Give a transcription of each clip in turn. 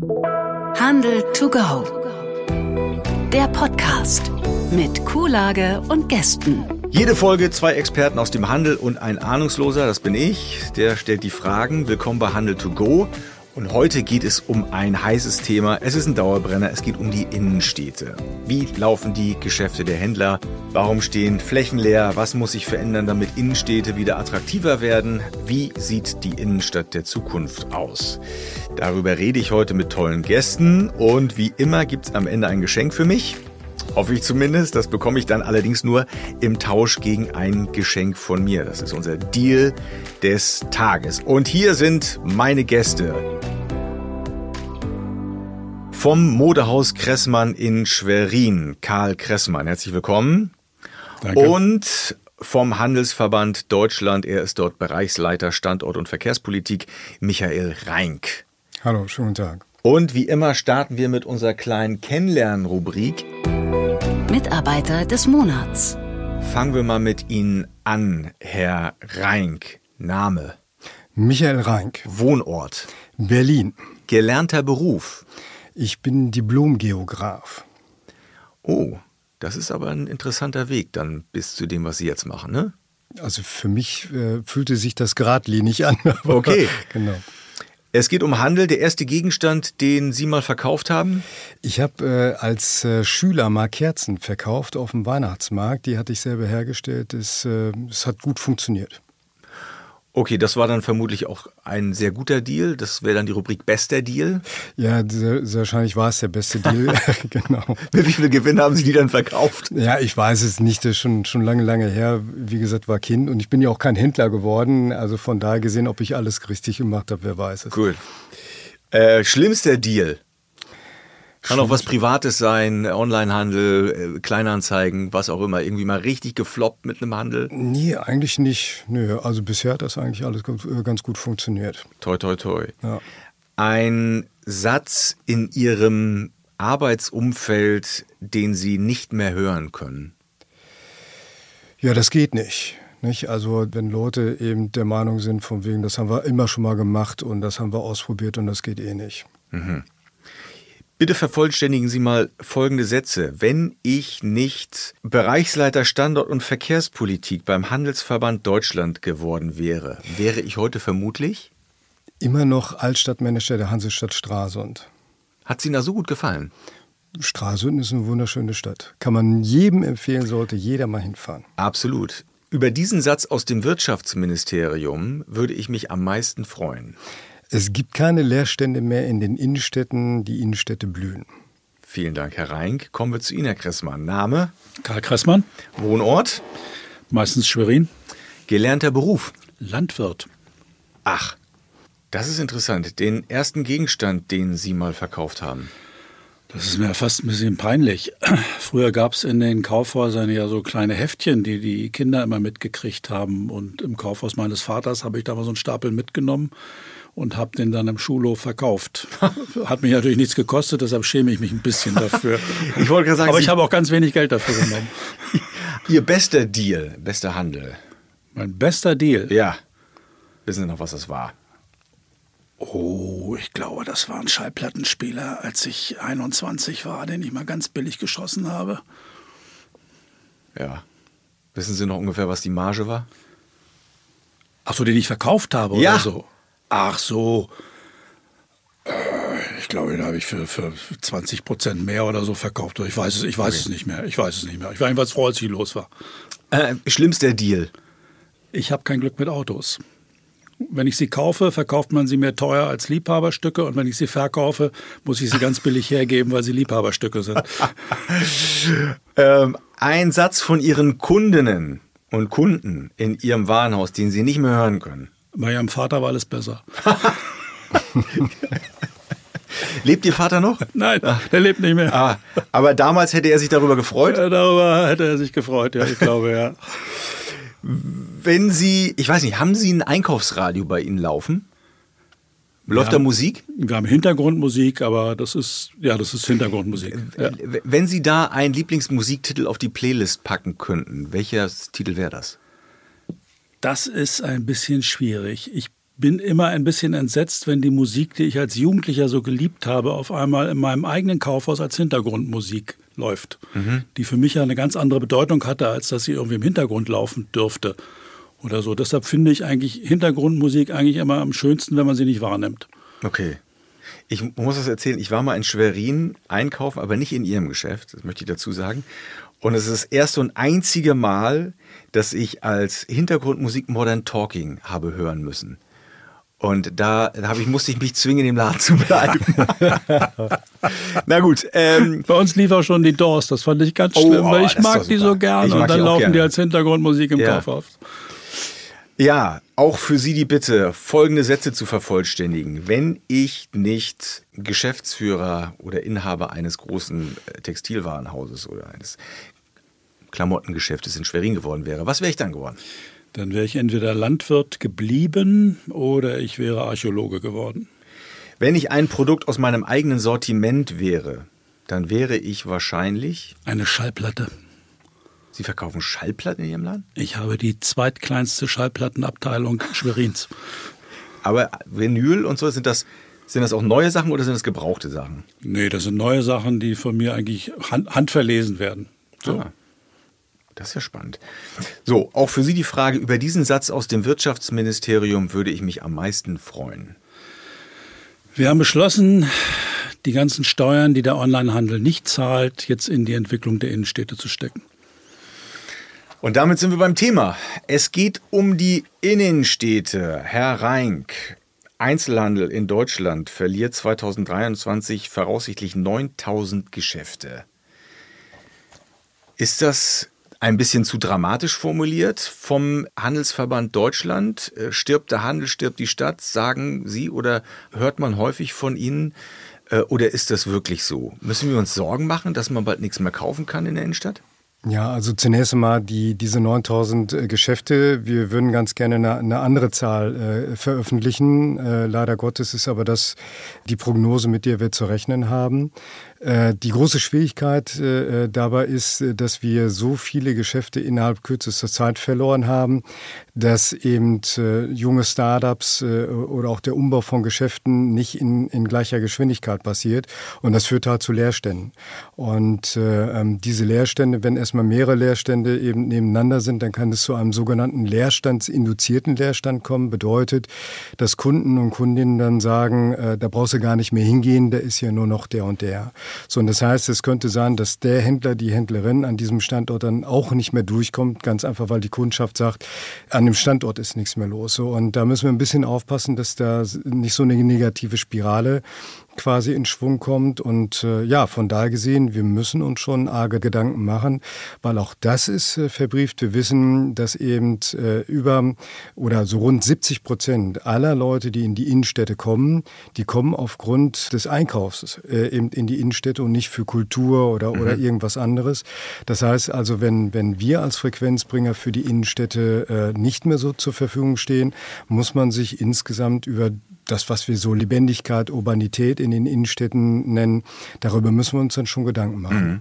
Handel to go. Der Podcast mit Kuhlage und Gästen. Jede Folge zwei Experten aus dem Handel und ein Ahnungsloser, das bin ich, der stellt die Fragen. Willkommen bei Handel to go. Und heute geht es um ein heißes Thema. Es ist ein Dauerbrenner. Es geht um die Innenstädte. Wie laufen die Geschäfte der Händler? Warum stehen Flächen leer? Was muss sich verändern, damit Innenstädte wieder attraktiver werden? Wie sieht die Innenstadt der Zukunft aus? Darüber rede ich heute mit tollen Gästen. Und wie immer gibt es am Ende ein Geschenk für mich. Hoffe ich zumindest. Das bekomme ich dann allerdings nur im Tausch gegen ein Geschenk von mir. Das ist unser Deal des Tages. Und hier sind meine Gäste. Vom Modehaus Kressmann in Schwerin, Karl Kressmann. Herzlich willkommen. Danke. Und vom Handelsverband Deutschland, er ist dort Bereichsleiter Standort und Verkehrspolitik, Michael Reinck. Hallo, schönen Tag. Und wie immer starten wir mit unserer kleinen Kennenlernen-Rubrik. Mitarbeiter des Monats. Fangen wir mal mit Ihnen an, Herr Reinck. Name, Michael Reinck, Wohnort, Berlin. gelernter Beruf. Ich bin Diplomgeograf. Oh, das ist aber ein interessanter Weg dann bis zu dem, was Sie jetzt machen, ne? Also für mich äh, fühlte sich das geradlinig an. aber- Okay. genau. Es geht um Handel. Der erste Gegenstand, den Sie mal verkauft haben? Ich habe äh, als äh, Schüler mal Kerzen verkauft auf dem Weihnachtsmarkt. Die hatte ich selber hergestellt. Es, äh, es hat gut funktioniert. Okay, das war dann vermutlich auch ein sehr guter Deal. Das wäre dann die Rubrik Bester Deal. Ja, sehr, sehr wahrscheinlich war es der beste Deal. genau. Mit wie viel Gewinn haben Sie die dann verkauft? Ja, ich weiß es nicht, das ist schon, schon lange, lange her. Wie gesagt, war Kind und ich bin ja auch kein Händler geworden. Also von daher gesehen, ob ich alles richtig gemacht habe, wer weiß es. Cool. Äh, schlimmster Deal. Kann auch was Privates sein, Onlinehandel, äh, Kleinanzeigen, was auch immer. Irgendwie mal richtig gefloppt mit einem Handel. Nee, eigentlich nicht. Nö, also bisher hat das eigentlich alles ganz, äh, ganz gut funktioniert. Toi, toi, toi. Ja. Ein Satz in Ihrem Arbeitsumfeld, den Sie nicht mehr hören können. Ja, das geht nicht. Nicht? Also wenn Leute eben der Meinung sind, von wegen, das haben wir immer schon mal gemacht und das haben wir ausprobiert und das geht eh nicht. Bitte vervollständigen Sie mal folgende Sätze. Wenn ich nicht Bereichsleiter Standort- und Verkehrspolitik beim Handelsverband Deutschland geworden wäre, wäre ich heute vermutlich? Immer noch Altstadtmanager der Hansestadt Stralsund. Hat es Ihnen da so gut gefallen? Stralsund ist eine wunderschöne Stadt. Kann man jedem empfehlen, sollte jeder mal hinfahren. Absolut. Über diesen Satz aus dem Wirtschaftsministerium würde ich mich am meisten freuen. Es gibt keine Leerstände mehr in den Innenstädten, die Innenstädte blühen. Vielen Dank, Herr Reinck. Kommen wir zu Ihnen, Herr Kressmann. Name, Karl Kressmann, Wohnort, meistens Schwerin, gelernter Beruf. Landwirt. Ach, das ist interessant. Den ersten Gegenstand, den Sie mal verkauft haben. Das ist mir fast ein bisschen peinlich. Früher gab es in den Kaufhäusern ja so kleine Heftchen, die die Kinder immer mitgekriegt haben. Und im Kaufhaus meines Vaters habe ich da mal so einen Stapel mitgenommen und habe den dann im Schulhof verkauft. Hat mich natürlich nichts gekostet, deshalb schäme ich mich ein bisschen dafür. Ich wollte gerade sagen, Aber ich habe auch ganz wenig Geld dafür genommen. Ihr bester Deal, bester Handel. Mein bester Deal. Ja. Wissen Sie noch, was das war? Oh, ich glaube, das war ein Schallplattenspieler, als ich 21 war, den ich mal ganz billig geschossen habe. Ja. Wissen Sie noch ungefähr, was die Marge war? Ach so, den ich verkauft habe Ja. oder so? Ach so. Äh, Ich glaube, den habe ich für, für 20 Prozent mehr oder so verkauft. Ich weiß es, ich weiß es nicht mehr. Ich weiß es nicht mehr. Ich war jedenfalls froh, als ich los war. Äh, schlimmster Deal. Ich habe kein Glück mit Autos. Wenn ich sie kaufe, verkauft man sie mir teuer als Liebhaberstücke und wenn ich sie verkaufe, muss ich sie ganz billig hergeben, weil sie Liebhaberstücke sind. Ähm, ein Satz von Ihren Kundinnen und Kunden in Ihrem Warenhaus, den Sie nicht mehr hören können. Bei ihrem Vater war alles besser. Lebt Ihr Vater noch? Nein, der lebt nicht mehr. Ah, aber damals hätte er sich darüber gefreut. Ja, Darüber hätte er sich gefreut, ja, ich glaube, ja. Wenn Sie, ich weiß nicht, haben Sie ein Einkaufsradio bei Ihnen laufen? Läuft Ja. da Musik? Wir haben Hintergrundmusik, aber das ist, ja, das ist Hintergrundmusik. Ja. Wenn Sie da einen Lieblingsmusiktitel auf die Playlist packen könnten, welcher Titel wäre das? Das ist ein bisschen schwierig. Ich bin immer ein bisschen entsetzt, wenn die Musik, die ich als Jugendlicher so geliebt habe, auf einmal in meinem eigenen Kaufhaus als Hintergrundmusik läuft, mhm. die für mich ja eine ganz andere Bedeutung hatte, als dass sie irgendwie im Hintergrund laufen dürfte oder so. Deshalb finde ich eigentlich Hintergrundmusik eigentlich immer am schönsten, wenn man sie nicht wahrnimmt. Okay. Ich muss das erzählen, ich war mal in Schwerin einkaufen, aber nicht in Ihrem Geschäft, das möchte ich dazu sagen. Und es ist das erste und einzige Mal, dass ich als Hintergrundmusik Modern Talking habe hören müssen. Und da, da ich, musste ich mich zwingen, im Laden zu bleiben. Na gut. Ähm, Bei uns lief auch schon die Doors, das fand ich ganz oh, schlimm, oh, weil ich mag die so gerne und dann laufen gerne. die als Hintergrundmusik im ja. Kaufhaus. Ja, auch für Sie die Bitte, folgende Sätze zu vervollständigen. Wenn ich nicht Geschäftsführer oder Inhaber eines großen äh, Textilwarenhauses oder eines Klamottengeschäftes in Schwerin geworden wäre, was wäre ich dann geworden? Dann wäre ich entweder Landwirt geblieben oder ich wäre Archäologe geworden. Wenn ich ein Produkt aus meinem eigenen Sortiment wäre, dann wäre ich wahrscheinlich eine Schallplatte. Sie verkaufen Schallplatten in Ihrem Laden? Ich habe die zweitkleinste Schallplattenabteilung Schwerins. Aber Vinyl und so, sind das, sind das auch neue Sachen oder sind das gebrauchte Sachen? Nee, das sind neue Sachen, die von mir eigentlich hand, handverlesen werden. So. Ah, das ist ja spannend. So, auch für Sie die Frage, über diesen Satz aus dem Wirtschaftsministerium würde ich mich am meisten freuen. Wir haben beschlossen, die ganzen Steuern, die der Onlinehandel nicht zahlt, jetzt in die Entwicklung der Innenstädte zu stecken. Und damit sind wir beim Thema. Es geht um die Innenstädte. Herr Reink, Einzelhandel in Deutschland verliert 2023 voraussichtlich 9000 Geschäfte. Ist das ein bisschen zu dramatisch formuliert vom Handelsverband Deutschland? Äh, stirbt der Handel, stirbt die Stadt, sagen Sie oder hört man häufig von Ihnen? Äh, oder ist das wirklich so? Müssen wir uns Sorgen machen, dass man bald nichts mehr kaufen kann in der Innenstadt? Ja, also zunächst einmal die, diese 9000 äh, Geschäfte. Wir würden ganz gerne eine, eine andere Zahl äh, veröffentlichen. Äh, leider Gottes ist aber das die Prognose, mit der wir zu rechnen haben. Äh, die große Schwierigkeit äh, äh, dabei ist, dass wir so viele Geschäfte innerhalb kürzester Zeit verloren haben, dass eben junge Startups oder auch der Umbau von Geschäften nicht in, in gleicher Geschwindigkeit passiert. Und das führt halt zu Leerständen. Und ähm, diese Leerstände, wenn erstmal mehrere Leerstände eben nebeneinander sind, dann kann es zu einem sogenannten Leerstandsinduzierten Leerstand kommen. Bedeutet, dass Kunden und Kundinnen dann sagen, da brauchst du gar nicht mehr hingehen, da ist ja nur noch der und der. So, und das heißt, es könnte sein, dass der Händler, die Händlerin an diesem Standort dann auch nicht mehr durchkommt, ganz einfach, weil die Kundschaft sagt, an dem Standort ist nichts mehr los. So, und da müssen wir ein bisschen aufpassen, dass da nicht so eine negative Spirale quasi in Schwung kommt. Und äh, ja, von daher gesehen, wir müssen uns schon arge Gedanken machen, weil auch das ist äh, verbrieft. Wir wissen, dass eben äh, über oder so rund 70 Prozent aller Leute, die in die Innenstädte kommen, die kommen aufgrund des Einkaufs äh, eben in die Innenstädte und nicht für Kultur oder, mhm. oder irgendwas anderes. Das heißt also, wenn, wenn wir als Frequenzbringer für die Innenstädte äh, nicht mehr so zur Verfügung stehen, muss man sich insgesamt über das, was wir so Lebendigkeit, Urbanität in den Innenstädten nennen, darüber müssen wir uns dann schon Gedanken machen. Mhm.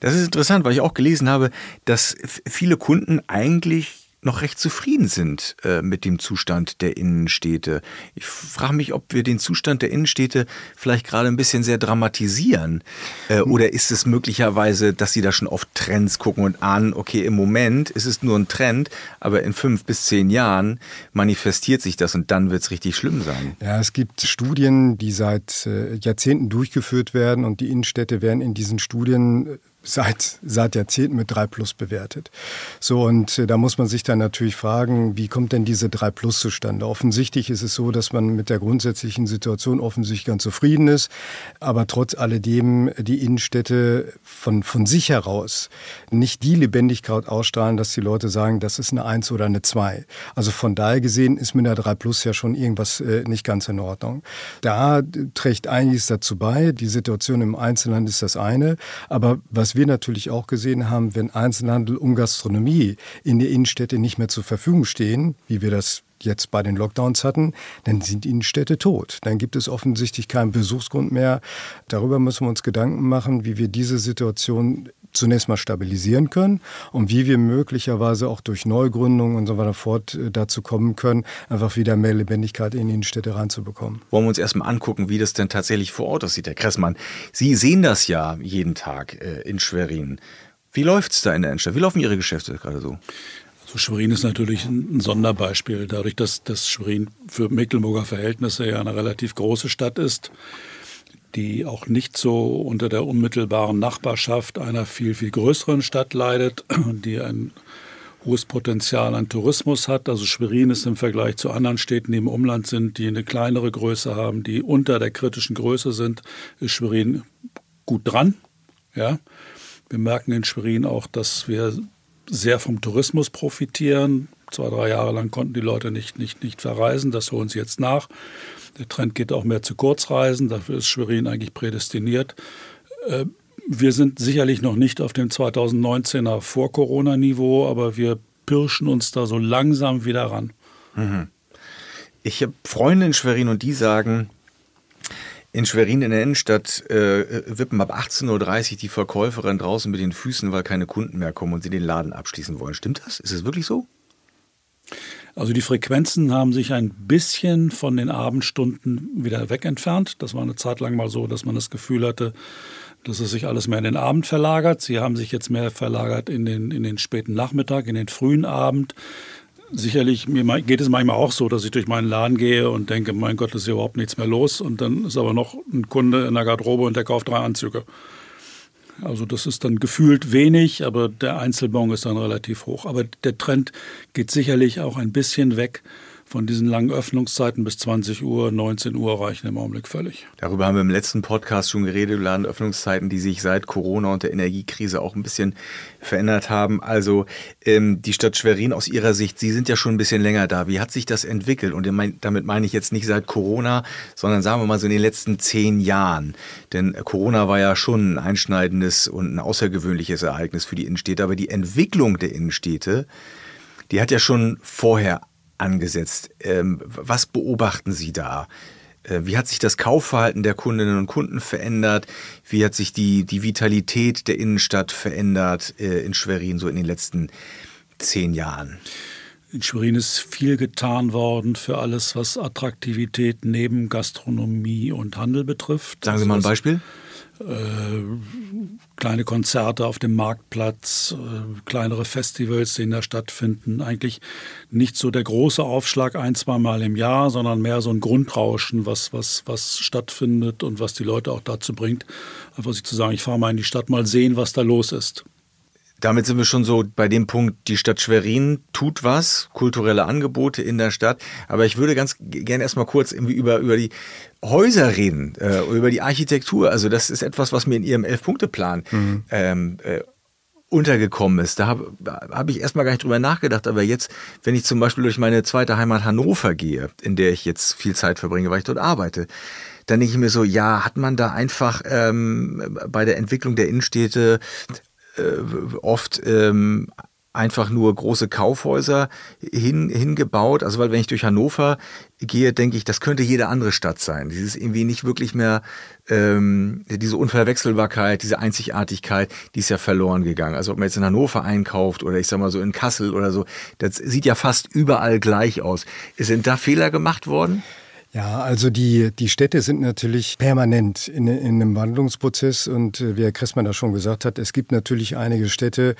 Das ist interessant, weil ich auch gelesen habe, dass viele Kunden eigentlich noch recht zufrieden sind äh, mit dem Zustand der Innenstädte. Ich frage mich, ob wir den Zustand der Innenstädte vielleicht gerade ein bisschen sehr dramatisieren. Äh, oder ist es möglicherweise, dass Sie da schon auf Trends gucken und ahnen, okay, im Moment ist es nur ein Trend, aber in fünf bis zehn Jahren manifestiert sich das und dann wird es richtig schlimm sein. Ja, es gibt Studien, die seit äh, Jahrzehnten durchgeführt werden und die Innenstädte werden in diesen Studien seit, seit Jahrzehnten mit 3 Plus bewertet. So, und äh, da muss man sich dann natürlich fragen, wie kommt denn diese 3 Plus zustande? Offensichtlich ist es so, dass man mit der grundsätzlichen Situation offensichtlich ganz zufrieden ist, aber trotz alledem die Innenstädte von, von sich heraus nicht die Lebendigkeit ausstrahlen, dass die Leute sagen, das ist eine 1 oder eine 2. Also von daher gesehen ist mit einer 3 Plus ja schon irgendwas äh, nicht ganz in Ordnung. Da trägt einiges dazu bei. Die Situation im Einzelland ist das eine, aber was wir natürlich auch gesehen haben, wenn Einzelhandel und Gastronomie in der Innenstädte nicht mehr zur Verfügung stehen, wie wir das jetzt bei den Lockdowns hatten, dann sind Innenstädte tot. Dann gibt es offensichtlich keinen Besuchsgrund mehr. Darüber müssen wir uns Gedanken machen, wie wir diese Situation zunächst mal stabilisieren können und wie wir möglicherweise auch durch Neugründungen und so weiter fort äh, dazu kommen können, einfach wieder mehr Lebendigkeit in die Innenstädte reinzubekommen. Wollen wir uns erstmal angucken, wie das denn tatsächlich vor Ort aussieht, Herr Kressmann. Sie sehen das ja jeden Tag äh, in Schwerin. Wie läuft es da in der Innenstadt? Wie laufen Ihre Geschäfte gerade so? Schwerin ist natürlich ein Sonderbeispiel, dadurch, dass, dass Schwerin für Mecklenburger Verhältnisse ja eine relativ große Stadt ist die auch nicht so unter der unmittelbaren Nachbarschaft einer viel, viel größeren Stadt leidet, die ein hohes Potenzial an Tourismus hat. Also Schwerin ist im Vergleich zu anderen Städten, die im Umland sind, die eine kleinere Größe haben, die unter der kritischen Größe sind, ist Schwerin gut dran. Ja. Wir merken in Schwerin auch, dass wir sehr vom Tourismus profitieren. Zwei, drei Jahre lang konnten die Leute nicht, nicht, nicht verreisen, das holen sie jetzt nach. Der Trend geht auch mehr zu Kurzreisen, dafür ist Schwerin eigentlich prädestiniert. Äh, wir sind sicherlich noch nicht auf dem 2019er Vor-Corona-Niveau, aber wir pirschen uns da so langsam wieder ran. Mhm. Ich habe Freunde in Schwerin und die sagen, in Schwerin in der Innenstadt äh, wippen ab 18.30 Uhr die Verkäuferin draußen mit den Füßen, weil keine Kunden mehr kommen und sie den Laden abschließen wollen. Stimmt das? Ist es wirklich so? Also die Frequenzen haben sich ein bisschen von den Abendstunden wieder wegentfernt. Das war eine Zeit lang mal so, dass man das Gefühl hatte, dass es sich alles mehr in den Abend verlagert. Sie haben sich jetzt mehr verlagert in den, in den späten Nachmittag, in den frühen Abend. Sicherlich, mir geht es manchmal auch so, dass ich durch meinen Laden gehe und denke, mein Gott, ist hier überhaupt nichts mehr los. Und dann ist aber noch ein Kunde in der Garderobe und der kauft drei Anzüge. Also das ist dann gefühlt wenig, aber der Einzelbon ist dann relativ hoch. Aber der Trend geht sicherlich auch ein bisschen weg von diesen langen Öffnungszeiten bis 20 Uhr, 19 Uhr reichen im Augenblick völlig. Darüber haben wir im letzten Podcast schon geredet, Ladenöffnungszeiten, die sich seit Corona und der Energiekrise auch ein bisschen verändert haben. Also ähm, die Stadt Schwerin aus Ihrer Sicht, Sie sind ja schon ein bisschen länger da. Wie hat sich das entwickelt? Und damit meine ich jetzt nicht seit Corona, sondern sagen wir mal so in den letzten zehn Jahren. Denn Corona war ja schon ein einschneidendes und ein außergewöhnliches Ereignis für die Innenstädte. Aber die Entwicklung der Innenstädte, die hat ja schon vorher angesetzt. Ähm, was beobachten Sie da? Äh, wie hat sich das Kaufverhalten der Kundinnen und Kunden verändert? Wie hat sich die, die Vitalität der Innenstadt verändert äh, in Schwerin so in den letzten zehn Jahren? In Schwerin ist viel getan worden für alles, was Attraktivität neben Gastronomie und Handel betrifft. Sagen Sie mal ein also Beispiel. Äh, kleine Konzerte auf dem Marktplatz, äh, kleinere Festivals, die in der Stadt finden. Eigentlich nicht so der große Aufschlag ein, zwei Mal im Jahr, sondern mehr so ein Grundrauschen, was, was, was stattfindet und was die Leute auch dazu bringt, einfach sich zu sagen, ich fahre mal in die Stadt, mal sehen, was da los ist. Damit sind wir schon so bei dem Punkt, die Stadt Schwerin tut was, kulturelle Angebote in der Stadt. Aber ich würde ganz gerne erstmal kurz über, über die Häuser reden, äh, über die Architektur. Also das ist etwas, was mir in Ihrem Elf-Punkte-Plan mhm. ähm, äh, untergekommen ist. Da habe hab ich erstmal gar nicht drüber nachgedacht. Aber jetzt, wenn ich zum Beispiel durch meine zweite Heimat Hannover gehe, in der ich jetzt viel Zeit verbringe, weil ich dort arbeite, dann denke ich mir so, ja, hat man da einfach ähm, bei der Entwicklung der Innenstädte äh, oft ähm, einfach nur große Kaufhäuser hin, hingebaut. Also weil wenn ich durch Hannover gehe, denke ich, das könnte jede andere Stadt sein. Dieses irgendwie nicht wirklich mehr, ähm, diese Unverwechselbarkeit, diese Einzigartigkeit, die ist ja verloren gegangen. Also ob man jetzt in Hannover einkauft oder ich sag mal so in Kassel oder so, das sieht ja fast überall gleich aus. Sind da Fehler gemacht worden? Ja, also die, die Städte sind natürlich permanent in, in einem Wandlungsprozess und äh, wie Herr Kressmann da schon gesagt hat, es gibt natürlich einige Städte,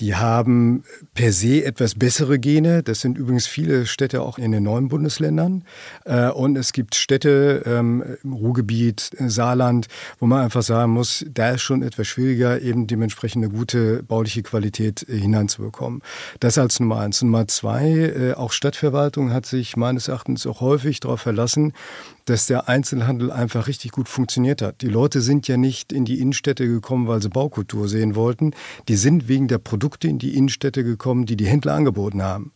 die haben per se etwas bessere Gene. Das sind übrigens viele Städte auch in den neuen Bundesländern. Äh, und es gibt Städte ähm, im Ruhrgebiet, äh, Saarland, wo man einfach sagen muss, da ist schon etwas schwieriger, eben dementsprechend eine gute bauliche Qualität hineinzubekommen. Das als Nummer eins. Nummer zwei, auch Stadtverwaltung hat sich meines Erachtens auch häufig darauf verlassen, lassen, dass der Einzelhandel einfach richtig gut funktioniert hat. Die Leute sind ja nicht in die Innenstädte gekommen, weil sie Baukultur sehen wollten. Die sind wegen der Produkte in die Innenstädte gekommen, die die Händler angeboten haben.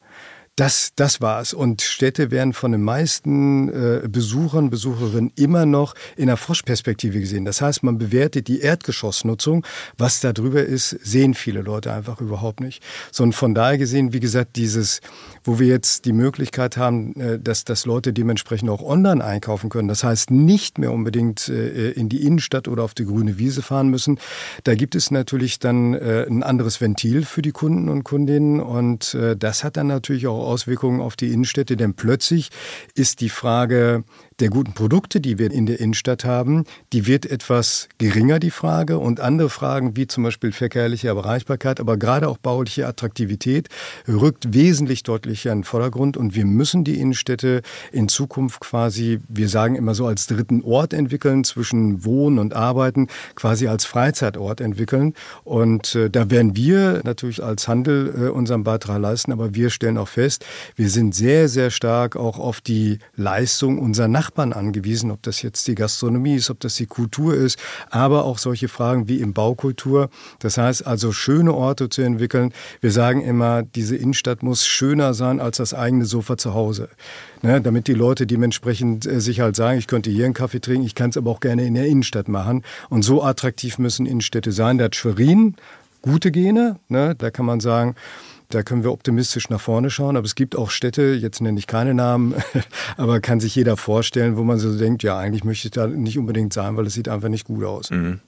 Das, das war's. Und Städte werden von den meisten äh, Besuchern, Besucherinnen immer noch in der Froschperspektive gesehen. Das heißt, man bewertet die Erdgeschossnutzung. Was da drüber ist, sehen viele Leute einfach überhaupt nicht. So, und von daher gesehen, wie gesagt, dieses, wo wir jetzt die Möglichkeit haben, äh, dass, dass Leute dementsprechend auch online einkaufen können. Das heißt, nicht mehr unbedingt äh, in die Innenstadt oder auf die grüne Wiese fahren müssen. Da gibt es natürlich dann äh, ein anderes Ventil für die Kunden und Kundinnen. Und das hat dann natürlich auch Auswirkungen auf die Innenstädte, denn plötzlich ist die Frage der guten Produkte, die wir in der Innenstadt haben, die wird etwas geringer, die Frage. Und andere Fragen, wie zum Beispiel verkehrliche Erreichbarkeit, aber gerade auch bauliche Attraktivität, rückt wesentlich deutlicher in den Vordergrund. Und wir müssen die Innenstädte in Zukunft quasi, wir sagen immer so, als dritten Ort entwickeln, zwischen Wohnen und Arbeiten, quasi als Freizeitort entwickeln. Und äh, da werden wir natürlich als Handel äh, unseren Beitrag leisten, aber wir stellen auch fest, wir sind sehr, sehr stark auch auf die Leistung unserer Nachbarn Nachbarn angewiesen, ob das jetzt die Gastronomie ist, ob das die Kultur ist, aber auch solche Fragen wie im Baukultur. Das heißt also, schöne Orte zu entwickeln. Wir sagen immer, diese Innenstadt muss schöner sein als das eigene Sofa zu Hause. Ne, damit die Leute dementsprechend äh, sich halt sagen, ich könnte hier einen Kaffee trinken, ich kann es aber auch gerne in der Innenstadt machen. Und so attraktiv müssen Innenstädte sein. Da hat Schwerin gute Gene. Ne? Da kann man sagen, da können wir optimistisch nach vorne schauen. Aber es gibt auch Städte, jetzt nenne ich keine Namen, aber kann sich jeder vorstellen, wo man so denkt, ja, eigentlich möchte ich da nicht unbedingt sein, weil es sieht einfach nicht gut aus. Mhm.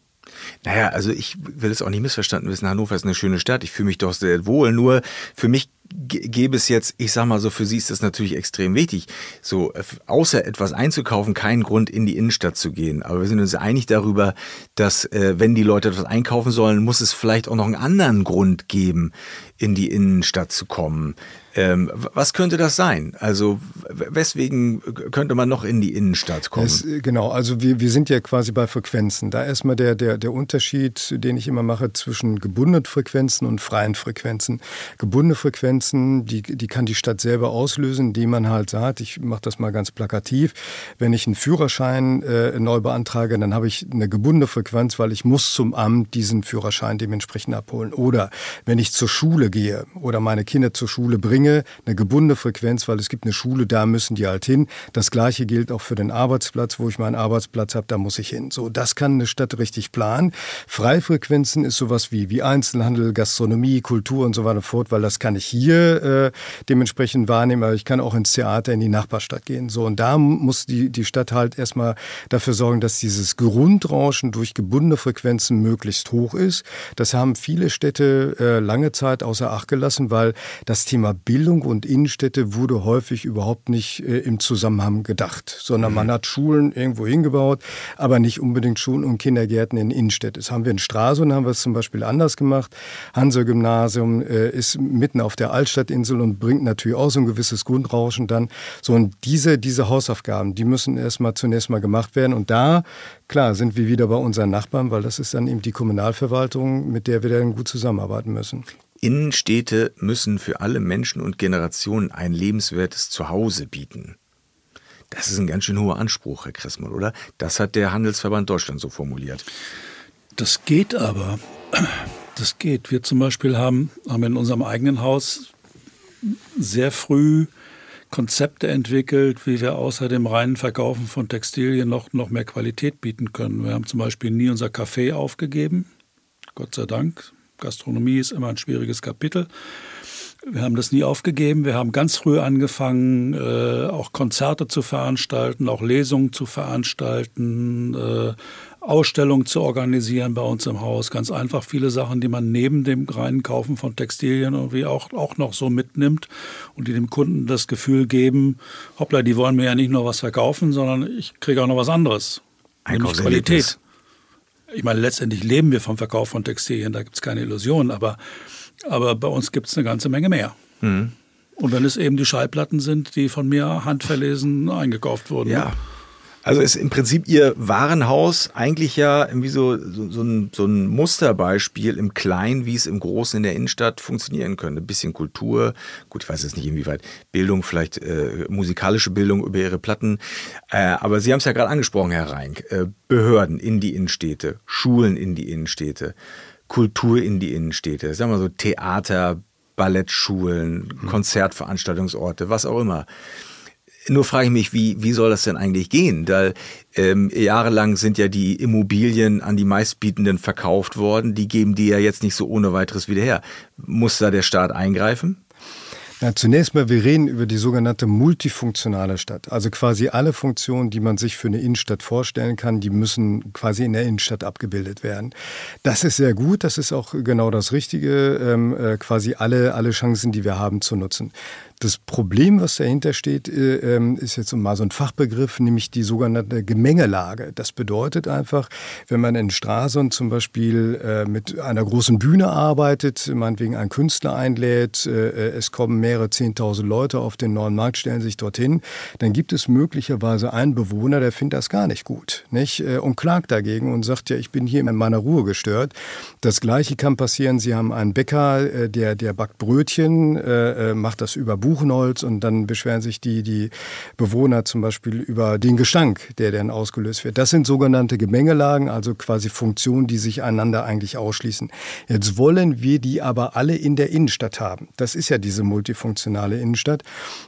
Naja, also ich will es auch nicht missverstanden wissen. Hannover ist eine schöne Stadt. Ich fühle mich doch sehr wohl. Nur für mich gäbe es jetzt, ich sag mal so, für sie ist das natürlich extrem wichtig, so äh, außer etwas einzukaufen, keinen Grund in die Innenstadt zu gehen. Aber wir sind uns einig darüber, dass äh, wenn die Leute etwas einkaufen sollen, muss es vielleicht auch noch einen anderen Grund geben, in die Innenstadt zu kommen. Ähm, was könnte das sein? Also weswegen könnte man noch in die Innenstadt kommen? Es, genau, also wir, wir sind ja quasi bei Frequenzen. Da erstmal der, der, der Unterschied, den ich immer mache zwischen gebundenen Frequenzen und freien Frequenzen. Gebundene Frequenzen, die, die kann die Stadt selber auslösen, indem man halt sagt, ich mache das mal ganz plakativ, wenn ich einen Führerschein äh, neu beantrage, dann habe ich eine gebundene Frequenz, weil ich muss zum Amt diesen Führerschein dementsprechend abholen. Oder wenn ich zur Schule gehe oder meine Kinder zur Schule bringe, Dinge eine gebundene Frequenz, weil es gibt eine Schule, da müssen die halt hin. Das Gleiche gilt auch für den Arbeitsplatz, wo ich meinen Arbeitsplatz habe, da muss ich hin. So, das kann eine Stadt richtig planen. Freifrequenzen ist sowas wie, wie Einzelhandel, Gastronomie, Kultur und so weiter und fort, weil das kann ich hier äh, dementsprechend wahrnehmen, aber ich kann auch ins Theater in die Nachbarstadt gehen. So, und da muss die, die Stadt halt erstmal dafür sorgen, dass dieses Grundrauschen durch gebundene Frequenzen möglichst hoch ist. Das haben viele Städte äh, lange Zeit außer Acht gelassen, weil das Thema Bildung und Innenstädte wurde häufig überhaupt nicht äh, im Zusammenhang gedacht, sondern mhm. man hat Schulen irgendwo hingebaut, aber nicht unbedingt Schulen und Kindergärten in Innenstädten. Das haben wir in Stralsund, haben wir es zum Beispiel anders gemacht. Hansa-Gymnasium äh, ist mitten auf der Altstadtinsel und bringt natürlich auch so ein gewisses Grundrauschen dann. So, und diese, diese Hausaufgaben, die müssen erstmal zunächst mal gemacht werden. Und da, klar, sind wir wieder bei unseren Nachbarn, weil das ist dann eben die Kommunalverwaltung, mit der wir dann gut zusammenarbeiten müssen. Innenstädte müssen für alle Menschen und Generationen ein lebenswertes Zuhause bieten. Das ist ein ganz schön hoher Anspruch, Herr Kressmann, oder? Das hat der Handelsverband Deutschland so formuliert. Das geht aber. Das geht. Wir zum Beispiel haben, haben in unserem eigenen Haus sehr früh Konzepte entwickelt, wie wir außer dem reinen Verkaufen von Textilien noch, noch mehr Qualität bieten können. Wir haben zum Beispiel nie unser Café aufgegeben, Gott sei Dank. Gastronomie ist immer ein schwieriges Kapitel. Wir haben das nie aufgegeben. Wir haben ganz früh angefangen, äh, auch Konzerte zu veranstalten, auch Lesungen zu veranstalten, äh, Ausstellungen zu organisieren bei uns im Haus. Ganz einfach viele Sachen, die man neben dem reinen Kaufen von Textilien irgendwie auch, auch noch so mitnimmt und die dem Kunden das Gefühl geben, hoppla, die wollen mir ja nicht nur was verkaufen, sondern ich kriege auch noch was anderes. Nämlich Qualität ich meine, letztendlich leben wir vom Verkauf von Textilien, da gibt es keine Illusionen, aber, aber bei uns gibt es eine ganze Menge mehr. Mhm. Und wenn es eben die Schallplatten sind, die von mir handverlesen eingekauft wurden. Ja. Also ist im Prinzip Ihr Warenhaus eigentlich ja irgendwie so, so, so, ein, so ein Musterbeispiel im Kleinen, wie es im Großen in der Innenstadt funktionieren könnte. Ein bisschen Kultur, gut, ich weiß jetzt nicht inwieweit, Bildung, vielleicht äh, musikalische Bildung über Ihre Platten. Äh, aber Sie haben es ja gerade angesprochen, Herr Reink. Äh, Behörden in die Innenstädte, Schulen in die Innenstädte, Kultur in die Innenstädte, sagen wir so Theater, Ballettschulen, mhm. Konzertveranstaltungsorte, was auch immer. Nur frage ich mich, wie, wie soll das denn eigentlich gehen? Da, ähm, jahrelang sind ja die Immobilien an die meistbietenden verkauft worden. Die geben die ja jetzt nicht so ohne weiteres wieder her. Muss da der Staat eingreifen? Na, zunächst mal, wir reden über die sogenannte multifunktionale Stadt. Also quasi alle Funktionen, die man sich für eine Innenstadt vorstellen kann, die müssen quasi in der Innenstadt abgebildet werden. Das ist sehr gut, das ist auch genau das Richtige, ähm, äh, quasi alle, alle Chancen, die wir haben, zu nutzen. Das Problem, was dahinter steht, äh, ähm, ist jetzt mal so ein Fachbegriff, nämlich die sogenannte Gemengelage. Das bedeutet einfach, wenn man in Stralsund zum Beispiel äh, mit einer großen Bühne arbeitet, meinetwegen einen Künstler einlädt, äh, es kommen mehrere zehntausend Leute auf den neuen Markt, stellen sich dorthin, dann gibt es möglicherweise einen Bewohner, der findet das gar nicht gut nicht? und klagt dagegen und sagt, ja, ich bin hier in meiner Ruhe gestört. Das Gleiche kann passieren, Sie haben einen Bäcker, der, der backt Brötchen, macht das über Buch Buchenholz und dann beschweren sich die, die Bewohner zum Beispiel über den Gestank, der dann ausgelöst wird. Das sind sogenannte Gemengelagen, also quasi Funktionen, die sich einander eigentlich ausschließen. Jetzt wollen wir die aber alle in der Innenstadt haben. Das ist ja diese multifunktionale Innenstadt.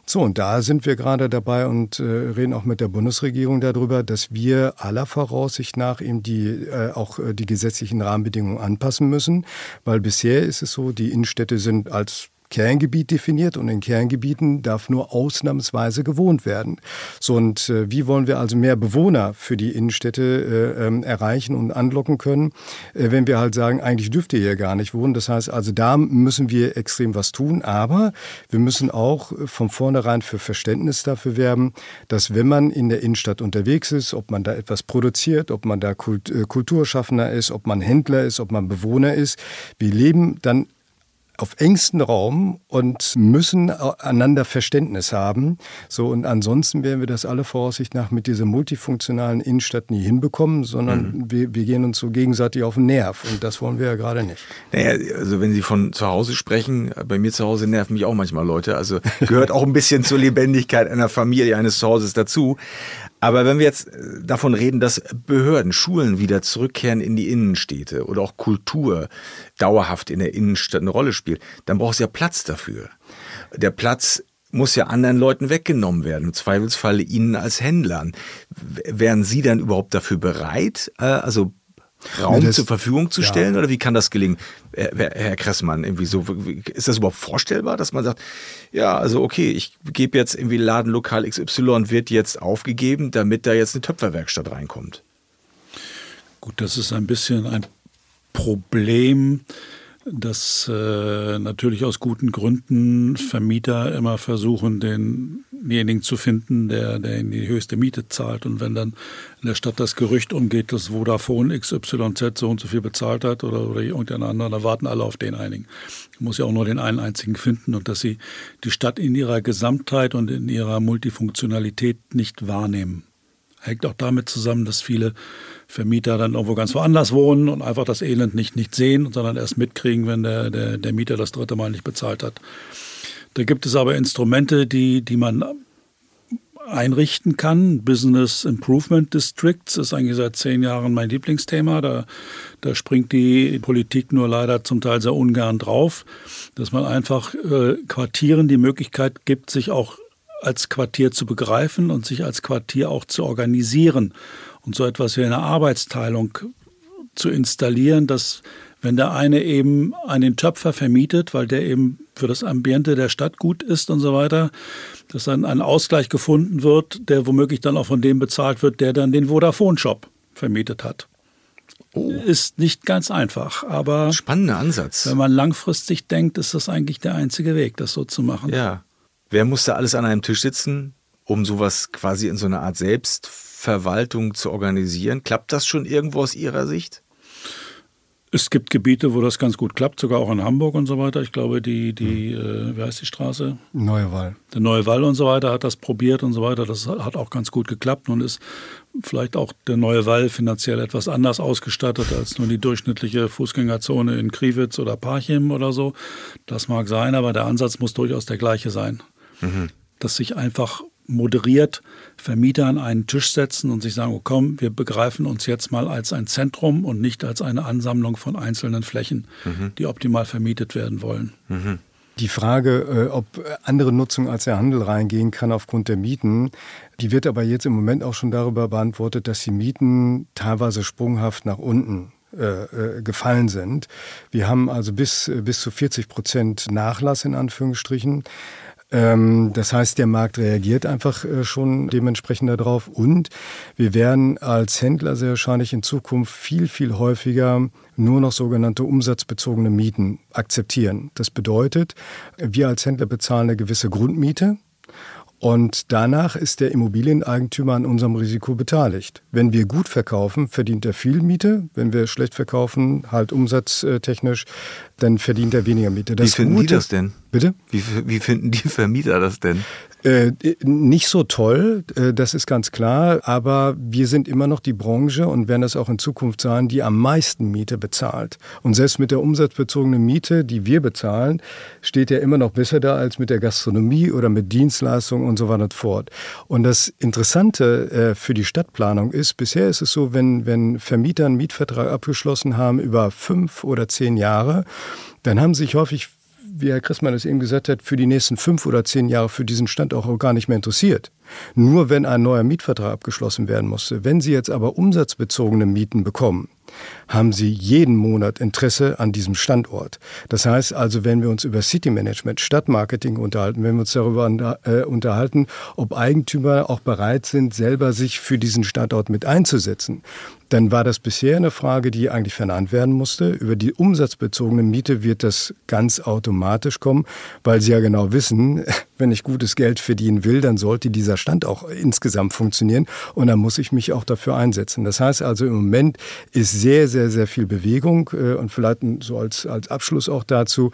So, und da sind wir gerade dabei und äh, reden auch mit der Bundesregierung darüber, dass wir aller Voraussicht nach eben die, äh, auch äh, die gesetzlichen Rahmenbedingungen anpassen müssen, weil bisher ist es so, die Innenstädte sind als Kerngebiet definiert und in Kerngebieten darf nur ausnahmsweise gewohnt werden. So und äh, wie wollen wir also mehr Bewohner für die Innenstädte äh, ähm, erreichen und anlocken können, äh, wenn wir halt sagen, eigentlich dürft ihr hier gar nicht wohnen. Das heißt also, da müssen wir extrem was tun, aber wir müssen auch von vornherein für Verständnis dafür werben, dass wenn man in der Innenstadt unterwegs ist, ob man da etwas produziert, ob man da Kult, äh, Kulturschaffender ist, ob man Händler ist, ob man Bewohner ist, wir leben dann auf engstem Raum und müssen einander Verständnis haben. So und ansonsten werden wir das alle Voraussicht nach mit dieser multifunktionalen Innenstadt nie hinbekommen, sondern mhm. wir, wir gehen uns so gegenseitig auf den Nerv und das wollen wir ja gerade nicht. Naja, also wenn Sie von zu Hause sprechen, bei mir zu Hause nerven mich auch manchmal Leute. Also gehört auch ein bisschen zur Lebendigkeit einer Familie, eines Zuhauses dazu. Aber wenn wir jetzt äh, davon reden, dass Behörden, Schulen wieder zurückkehren in die Innenstädte oder auch Kultur dauerhaft in der Innenstadt eine Rolle spielt, dann braucht es ja Platz dafür. Der Platz muss ja anderen Leuten weggenommen werden, im Zweifelsfalle Ihnen als Händlern. Wären Sie dann überhaupt dafür bereit, äh, also Raum das, zur Verfügung zu stellen? Ja. Oder wie kann das gelingen? Herr Kressmann, irgendwie so, ist das überhaupt vorstellbar, dass man sagt, ja, also okay, ich gebe jetzt irgendwie Ladenlokal XY wird jetzt aufgegeben, damit da jetzt eine Töpferwerkstatt reinkommt? Gut, das ist ein bisschen ein Problem, dass äh, natürlich aus guten Gründen Vermieter immer versuchen, denjenigen zu finden, der, der in die höchste Miete zahlt. Und wenn dann in der Stadt das Gerücht umgeht, dass Vodafone XYZ so und so viel bezahlt hat oder, oder irgendein anderer, dann warten alle auf den einigen. Man muss ja auch nur den einen einzigen finden und dass sie die Stadt in ihrer Gesamtheit und in ihrer Multifunktionalität nicht wahrnehmen. Hängt auch damit zusammen, dass viele Vermieter dann irgendwo ganz woanders wohnen und einfach das Elend nicht, nicht sehen, sondern erst mitkriegen, wenn der, der, der Mieter das dritte Mal nicht bezahlt hat. Da gibt es aber Instrumente, die, die man einrichten kann. Business Improvement Districts ist eigentlich seit zehn Jahren mein Lieblingsthema. Da, da springt die Politik nur leider zum Teil sehr ungern drauf, dass man einfach äh, Quartieren die Möglichkeit gibt, sich auch als Quartier zu begreifen und sich als Quartier auch zu organisieren und so etwas wie eine Arbeitsteilung zu installieren, dass wenn der eine eben einen Töpfer vermietet, weil der eben für das Ambiente der Stadt gut ist und so weiter, dass dann ein Ausgleich gefunden wird, der womöglich dann auch von dem bezahlt wird, der dann den Vodafone-Shop vermietet hat. Oh. Ist nicht ganz einfach, aber spannender Ansatz. Wenn man langfristig denkt, ist das eigentlich der einzige Weg, das so zu machen. Ja. Wer muss da alles an einem Tisch sitzen, um sowas quasi in so einer Art Selbstverwaltung zu organisieren? Klappt das schon irgendwo aus Ihrer Sicht? Es gibt Gebiete, wo das ganz gut klappt, sogar auch in Hamburg und so weiter. Ich glaube, die, die, mhm. äh, wie heißt die Straße? Neue Wall. Der Neue Wall und so weiter hat das probiert und so weiter. Das hat auch ganz gut geklappt. Nun ist vielleicht auch der Neue Wall finanziell etwas anders ausgestattet als nur die durchschnittliche Fußgängerzone in Kriwitz oder Parchim oder so. Das mag sein, aber der Ansatz muss durchaus der gleiche sein. Mhm. Dass sich einfach moderiert Vermieter an einen Tisch setzen und sich sagen, oh komm, wir begreifen uns jetzt mal als ein Zentrum und nicht als eine Ansammlung von einzelnen Flächen, mhm. die optimal vermietet werden wollen. Mhm. Die Frage, äh, ob andere Nutzung als der Handel reingehen kann aufgrund der Mieten, die wird aber jetzt im Moment auch schon darüber beantwortet, dass die Mieten teilweise sprunghaft nach unten äh, äh gefallen sind. Wir haben also bis, bis zu 40 Prozent Nachlass in Anführungsstrichen. Ähm, das heißt, der Markt reagiert einfach äh, schon dementsprechend darauf und wir werden als Händler sehr wahrscheinlich in Zukunft viel, viel häufiger nur noch sogenannte umsatzbezogene Mieten akzeptieren. Das bedeutet, wir als Händler bezahlen eine gewisse Grundmiete und danach ist der Immobilieneigentümer an unserem Risiko beteiligt. Wenn wir gut verkaufen, verdient er viel Miete. Wenn wir schlecht verkaufen, halt umsatztechnisch, dann verdient er weniger Miete. Das Wie finden Gute, die das denn? Bitte? Wie, wie finden die Vermieter das denn? Äh, nicht so toll, äh, das ist ganz klar, aber wir sind immer noch die Branche und werden das auch in Zukunft sein, die am meisten Miete bezahlt. Und selbst mit der umsatzbezogenen Miete, die wir bezahlen, steht er immer noch besser da als mit der Gastronomie oder mit Dienstleistungen und so weiter und fort. Und das Interessante äh, für die Stadtplanung ist, bisher ist es so, wenn, wenn Vermieter einen Mietvertrag abgeschlossen haben über fünf oder zehn Jahre, dann haben sich häufig wie Herr Christmann es eben gesagt hat, für die nächsten fünf oder zehn Jahre für diesen Stand auch gar nicht mehr interessiert. Nur wenn ein neuer Mietvertrag abgeschlossen werden musste. Wenn Sie jetzt aber umsatzbezogene Mieten bekommen, haben sie jeden Monat Interesse an diesem Standort. Das heißt also, wenn wir uns über City Management, Stadtmarketing unterhalten, wenn wir uns darüber äh, unterhalten, ob Eigentümer auch bereit sind, selber sich für diesen Standort mit einzusetzen, dann war das bisher eine Frage, die eigentlich vernannt werden musste. Über die umsatzbezogene Miete wird das ganz automatisch kommen, weil sie ja genau wissen, wenn ich gutes Geld verdienen will, dann sollte dieser Stand auch insgesamt funktionieren und dann muss ich mich auch dafür einsetzen. Das heißt also, im Moment ist sehr, sehr, sehr viel Bewegung äh, und vielleicht so als, als Abschluss auch dazu.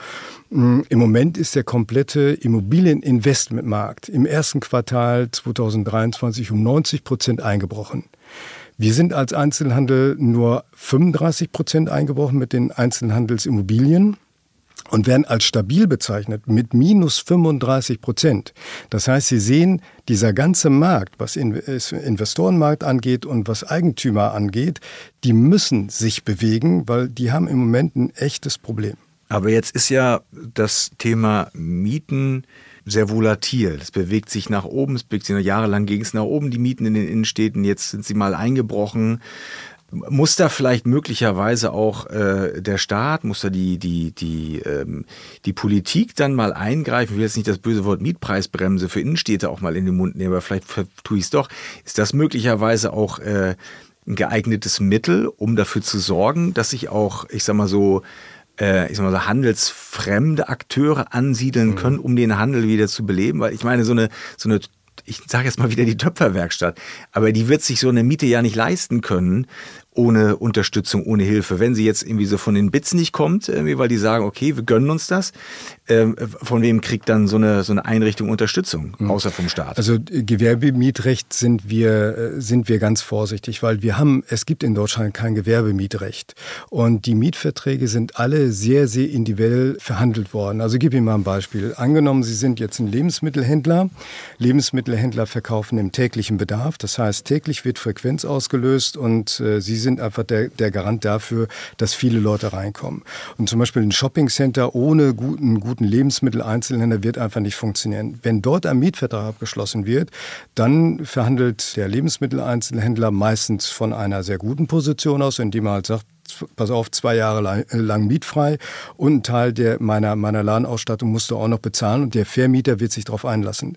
Mm, Im Moment ist der komplette Immobilieninvestmentmarkt im ersten Quartal 2023 um 90 Prozent eingebrochen. Wir sind als Einzelhandel nur 35 Prozent eingebrochen mit den Einzelhandelsimmobilien und werden als stabil bezeichnet mit minus 35 Prozent. Das heißt, Sie sehen, dieser ganze Markt, was Investorenmarkt angeht und was Eigentümer angeht, die müssen sich bewegen, weil die haben im Moment ein echtes Problem. Aber jetzt ist ja das Thema Mieten sehr volatil. Es bewegt sich nach oben, es bewegt sich jahrelang ging es nach oben, die Mieten in den Innenstädten, jetzt sind sie mal eingebrochen. Muss da vielleicht möglicherweise auch äh, der Staat, muss da die, die, die, ähm, die Politik dann mal eingreifen? Ich will jetzt nicht das böse Wort Mietpreisbremse für Innenstädte auch mal in den Mund nehmen, aber vielleicht tue ich es doch. Ist das möglicherweise auch äh, ein geeignetes Mittel, um dafür zu sorgen, dass sich auch, ich sag mal so, äh, ich sag mal so, handelsfremde Akteure ansiedeln mhm. können, um den Handel wieder zu beleben. Weil ich meine, so eine, so eine ich sage jetzt mal wieder die Töpferwerkstatt, aber die wird sich so eine Miete ja nicht leisten können ohne Unterstützung, ohne Hilfe. Wenn sie jetzt irgendwie so von den Bits nicht kommt, weil die sagen, okay, wir gönnen uns das, ähm, von wem kriegt dann so eine, so eine Einrichtung Unterstützung, hm. außer vom Staat? Also Gewerbemietrecht sind wir, äh, sind wir ganz vorsichtig, weil wir haben, es gibt in Deutschland kein Gewerbemietrecht. Und die Mietverträge sind alle sehr, sehr individuell verhandelt worden. Also ich gebe Ihnen mal ein Beispiel. Angenommen, Sie sind jetzt ein Lebensmittelhändler. Lebensmittelhändler verkaufen im täglichen Bedarf. Das heißt, täglich wird Frequenz ausgelöst und äh, Sie sind einfach der, der Garant dafür, dass viele Leute reinkommen. Und zum Beispiel ein Shoppingcenter ohne guten, guten Lebensmitteleinzelhändler wird einfach nicht funktionieren. Wenn dort ein Mietvertrag abgeschlossen wird, dann verhandelt der Lebensmitteleinzelhändler meistens von einer sehr guten Position aus, indem er halt sagt, pass auf, zwei Jahre lang, lang, mietfrei und ein Teil der, meiner, meiner Ladenausstattung musst du auch noch bezahlen und der Vermieter wird sich darauf einlassen.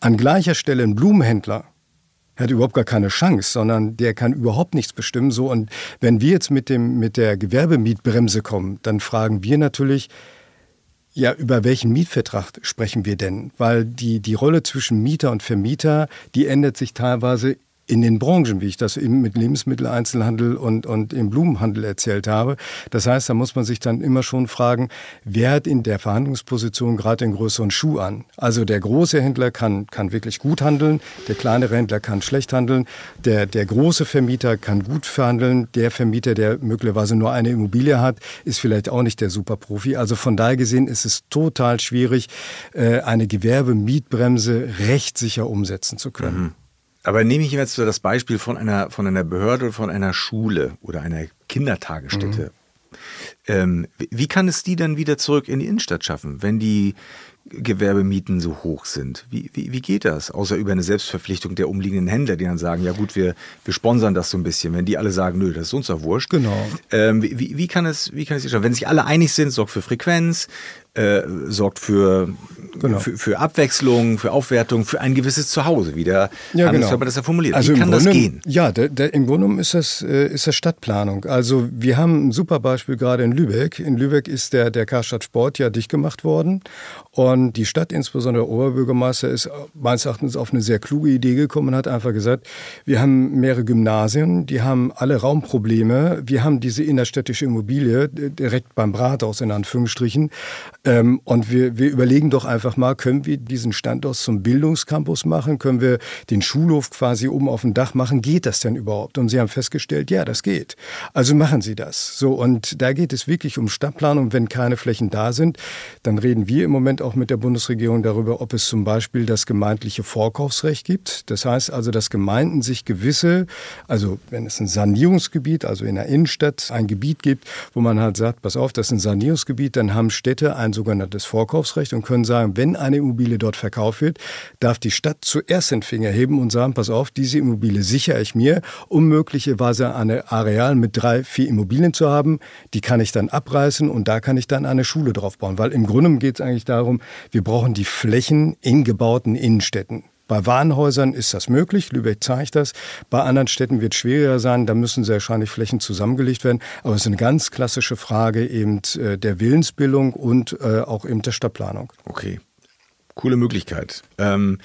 An gleicher Stelle ein Blumenhändler hat überhaupt gar keine Chance, sondern der kann überhaupt nichts bestimmen. So und wenn wir jetzt mit dem mit der Gewerbemietbremse kommen, dann fragen wir natürlich, ja, über welchen Mietvertrag sprechen wir denn? Weil die, die Rolle zwischen Mieter und Vermieter, die ändert sich teilweise in den Branchen, wie ich das eben mit Lebensmitteleinzelhandel und, und im Blumenhandel erzählt habe. Das heißt, da muss man sich dann immer schon fragen, wer hat in der Verhandlungsposition gerade den größeren Schuh an? Also der große Händler kann, kann wirklich gut handeln, der kleinere Händler kann schlecht handeln, der, der große Vermieter kann gut verhandeln, der Vermieter, der möglicherweise nur eine Immobilie hat, ist vielleicht auch nicht der Superprofi. Also von daher gesehen ist es total schwierig, äh, eine Gewerbemietbremse rechtssicher umsetzen zu können. Mhm. Aber nehme ich jetzt so das Beispiel von einer, von einer Behörde von einer Schule oder einer Kindertagesstätte. Ähm, wie kann es die dann wieder zurück in die Innenstadt schaffen, wenn die Gewerbemieten so hoch sind. Wie, wie, wie geht das? Außer über eine Selbstverpflichtung der umliegenden Händler, die dann sagen, ja gut, wir, wir sponsern das so ein bisschen. Wenn die alle sagen, nö, das ist uns ja wurscht. Genau. Ähm, wie, wie kann es, wie kann es Wenn sich alle einig sind, sorgt für Frequenz, äh, sorgt für, genau. für, für, Abwechslung, für Aufwertung, für ein gewisses Zuhause, wie der ja, Handelsvertrag genau. das ja formuliert. Also wie kann Grunde, das gehen? Ja, der, der, im Grunde genommen ist das, äh, ist das Stadtplanung. Also wir haben ein super Beispiel gerade in Lübeck. In Lübeck ist der, der Karstadt Sport ja dicht gemacht worden und die Stadt, insbesondere der Oberbürgermeister, ist meines Erachtens auf eine sehr kluge Idee gekommen und hat einfach gesagt, wir haben mehrere Gymnasien, die haben alle Raumprobleme, wir haben diese innerstädtische Immobilie direkt beim Rathaus in Anführungsstrichen ähm, und wir wir, überlegen doch einfach mal, können wir diesen Standort zum Bildungscampus machen? Können wir den Schulhof quasi oben auf dem Dach machen? Geht das denn überhaupt? Und sie haben festgestellt, ja, das geht. Also machen sie das. So, und da geht es wirklich um Stadtplanung. Wenn keine Flächen da sind, dann reden wir im Moment auch mit der Bundesregierung darüber, ob es zum Beispiel das gemeindliche Vorkaufsrecht gibt. Das heißt also, dass Gemeinden sich gewisse, also wenn es ein Sanierungsgebiet, also in der Innenstadt ein Gebiet gibt, wo man halt sagt, pass auf, das ist ein Sanierungsgebiet, dann haben Städte ein sogenanntes Vorkaufsrecht. Vorkaufsrecht und können sagen, wenn eine Immobilie dort verkauft wird, darf die Stadt zuerst den Finger heben und sagen, pass auf, diese Immobilie sichere ich mir, um möglicherweise ein Areal mit drei, vier Immobilien zu haben. Die kann ich dann abreißen und da kann ich dann eine Schule drauf bauen. Weil im Grunde geht es eigentlich darum, wir brauchen die Flächen in gebauten Innenstädten. Bei Warenhäusern ist das möglich, Lübeck zeigt das. Bei anderen Städten wird es schwieriger sein, da müssen sehr wahrscheinlich Flächen zusammengelegt werden. Aber es ist eine ganz klassische Frage eben äh, der Willensbildung und äh, auch eben der Stadtplanung. Okay, coole Möglichkeit. Ähm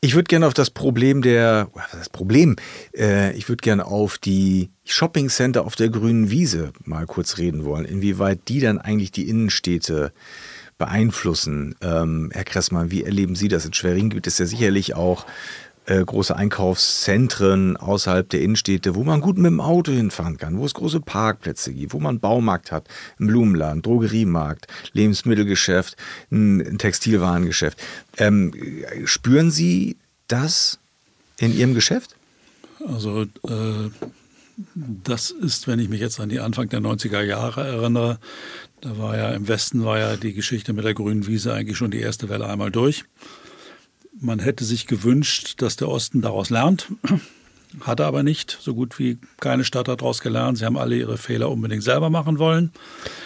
ich würde gerne auf das Problem der, das Problem, äh, ich würde gerne auf die Shopping Center auf der grünen Wiese mal kurz reden wollen, inwieweit die dann eigentlich die Innenstädte beeinflussen. Ähm, Herr Kressmann, wie erleben Sie das? In Schwerin gibt es ja sicherlich auch äh, große Einkaufszentren außerhalb der Innenstädte, wo man gut mit dem Auto hinfahren kann, wo es große Parkplätze gibt, wo man einen Baumarkt hat, einen Blumenladen, Drogeriemarkt, Lebensmittelgeschäft, ein, Textilwarengeschäft. Ähm, spüren Sie das in Ihrem Geschäft? Also äh, das ist, wenn ich mich jetzt an die Anfang der 90er Jahre erinnere, da war ja im Westen war ja die Geschichte mit der grünen Wiese eigentlich schon die erste Welle einmal durch. Man hätte sich gewünscht, dass der Osten daraus lernt. Hatte aber nicht. So gut wie keine Stadt hat daraus gelernt. Sie haben alle ihre Fehler unbedingt selber machen wollen.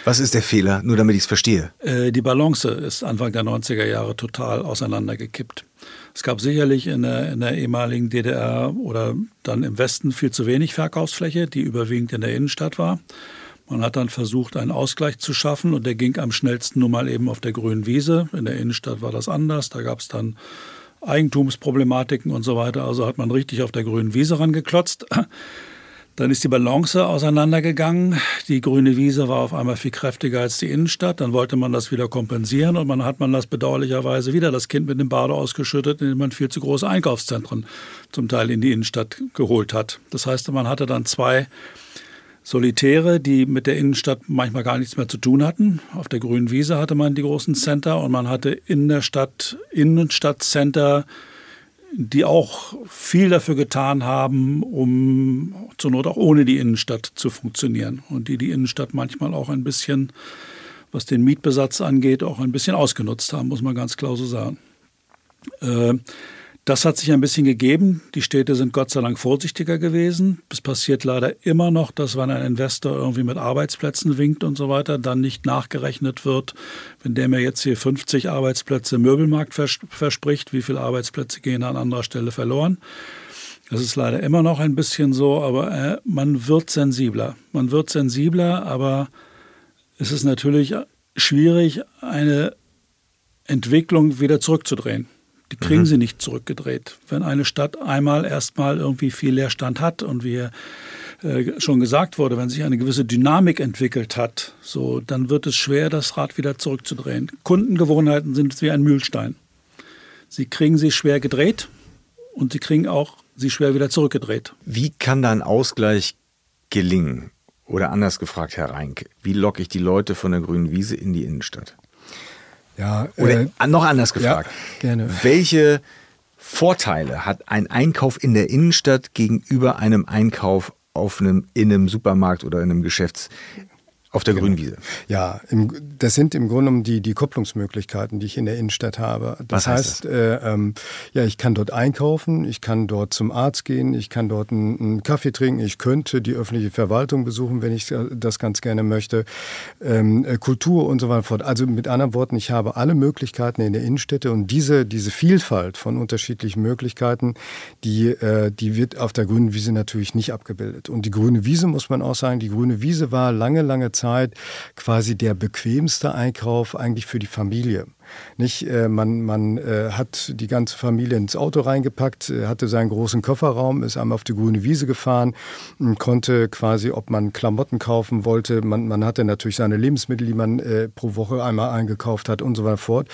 Was ist der Fehler? Nur damit ich es verstehe. Äh, die Balance ist Anfang der 90er Jahre total auseinandergekippt. Es gab sicherlich in der, in der ehemaligen DDR oder dann im Westen viel zu wenig Verkaufsfläche, die überwiegend in der Innenstadt war. Man hat dann versucht, einen Ausgleich zu schaffen und der ging am schnellsten nun mal eben auf der grünen Wiese. In der Innenstadt war das anders. Da gab es dann Eigentumsproblematiken und so weiter. Also hat man richtig auf der grünen Wiese rangeklotzt. Dann ist die Balance auseinandergegangen. Die grüne Wiese war auf einmal viel kräftiger als die Innenstadt. Dann wollte man das wieder kompensieren und man hat man das bedauerlicherweise wieder das Kind mit dem Bade ausgeschüttet, indem man viel zu große Einkaufszentren zum Teil in die Innenstadt geholt hat. Das heißt, man hatte dann zwei Solitäre, die mit der Innenstadt manchmal gar nichts mehr zu tun hatten. Auf der grünen Wiese hatte man die großen Center und man hatte in der Stadt Innenstadtcenter, die auch viel dafür getan haben, um zur Not auch ohne die Innenstadt zu funktionieren und die die Innenstadt manchmal auch ein bisschen, was den Mietbesatz angeht, auch ein bisschen ausgenutzt haben, muss man ganz klar so sagen. Äh, das hat sich ein bisschen gegeben. Die Städte sind Gott sei Dank vorsichtiger gewesen. Es passiert leider immer noch, dass wenn ein Investor irgendwie mit Arbeitsplätzen winkt und so weiter, dann nicht nachgerechnet wird, wenn der mir jetzt hier 50 Arbeitsplätze im Möbelmarkt verspricht, wie viele Arbeitsplätze gehen an anderer Stelle verloren. Das ist leider immer noch ein bisschen so, aber äh, man wird sensibler. Man wird sensibler, aber es ist natürlich schwierig, eine Entwicklung wieder zurückzudrehen. Die kriegen mhm. sie nicht zurückgedreht. Wenn eine Stadt einmal erstmal irgendwie viel Leerstand hat und wie äh, schon gesagt wurde, wenn sich eine gewisse Dynamik entwickelt hat, so, dann wird es schwer, das Rad wieder zurückzudrehen. Kundengewohnheiten sind wie ein Mühlstein. Sie kriegen sie schwer gedreht und sie kriegen auch sie schwer wieder zurückgedreht. Wie kann da ein Ausgleich gelingen? Oder anders gefragt, Herr Reinke, wie locke ich die Leute von der grünen Wiese in die Innenstadt? Ja, Oder äh, noch anders gefragt. Ja, gerne. Welche Vorteile hat ein Einkauf in der Innenstadt gegenüber einem Einkauf auf einem, in einem Supermarkt oder in einem Geschäfts Auf der genau. Grünwiese. Ja, im, das sind im Grunde genommen die, die Kopplungsmöglichkeiten, die ich in der Innenstadt habe. Das Was heißt, heißt das? Äh, ähm, ja, ich kann dort einkaufen, ich kann dort zum Arzt gehen, ich kann dort einen, einen, Kaffee trinken, ich könnte die öffentliche Verwaltung besuchen, wenn ich das ganz gerne möchte, ähm, äh, Kultur und so weiter fort. Also mit anderen Worten, ich habe alle Möglichkeiten in der Innenstädte und diese, diese Vielfalt von unterschiedlichen Möglichkeiten, die, äh, die wird auf der grünen Wiese natürlich nicht abgebildet. Und die grüne Wiese, muss man auch sagen, die grüne Wiese war lange, lange Zeit Zeit quasi der bequemste Einkauf eigentlich für die Familie. Nicht, äh, man man äh, hat die ganze Familie ins Auto reingepackt, äh, hatte seinen großen Kofferraum, ist einmal auf die grüne Wiese gefahren, konnte quasi, ob man Klamotten kaufen wollte, man, man hatte natürlich seine Lebensmittel, die man äh, pro Woche einmal eingekauft hat und so weiter fort.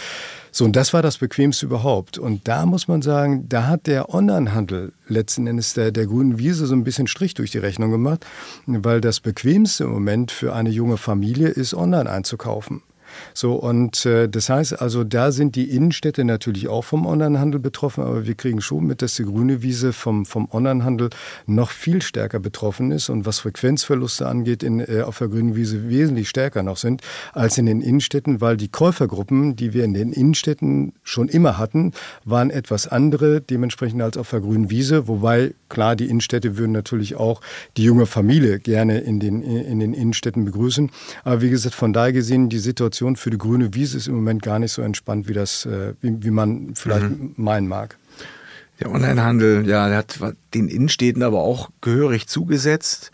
So, und das war das Bequemste überhaupt. Und da muss man sagen, da hat der Onlinehandel letzten Endes der, der grünen Wiese so ein bisschen Strich durch die Rechnung gemacht, weil das Bequemste im Moment für eine junge Familie ist, online einzukaufen. So, und äh, das heißt also, da sind die Innenstädte natürlich auch vom Onlinehandel betroffen, aber wir kriegen schon mit, dass die grüne Wiese vom, vom Onlinehandel noch viel stärker betroffen ist und was Frequenzverluste angeht, in, äh, auf der grünen Wiese wesentlich stärker noch sind als in den Innenstädten, weil die Käufergruppen, die wir in den Innenstädten schon immer hatten, waren etwas andere dementsprechend als auf der grünen Wiese, wobei klar, die Innenstädte würden natürlich auch die junge Familie gerne in den, in den Innenstädten begrüßen. Aber wie gesagt, von daher gesehen, die Situation Situation für die grüne Wiese ist im Moment gar nicht so entspannt, wie, das, äh, wie, wie man vielleicht mhm. meinen mag. Der Onlinehandel, ja, der hat den Innenstädten aber auch gehörig zugesetzt.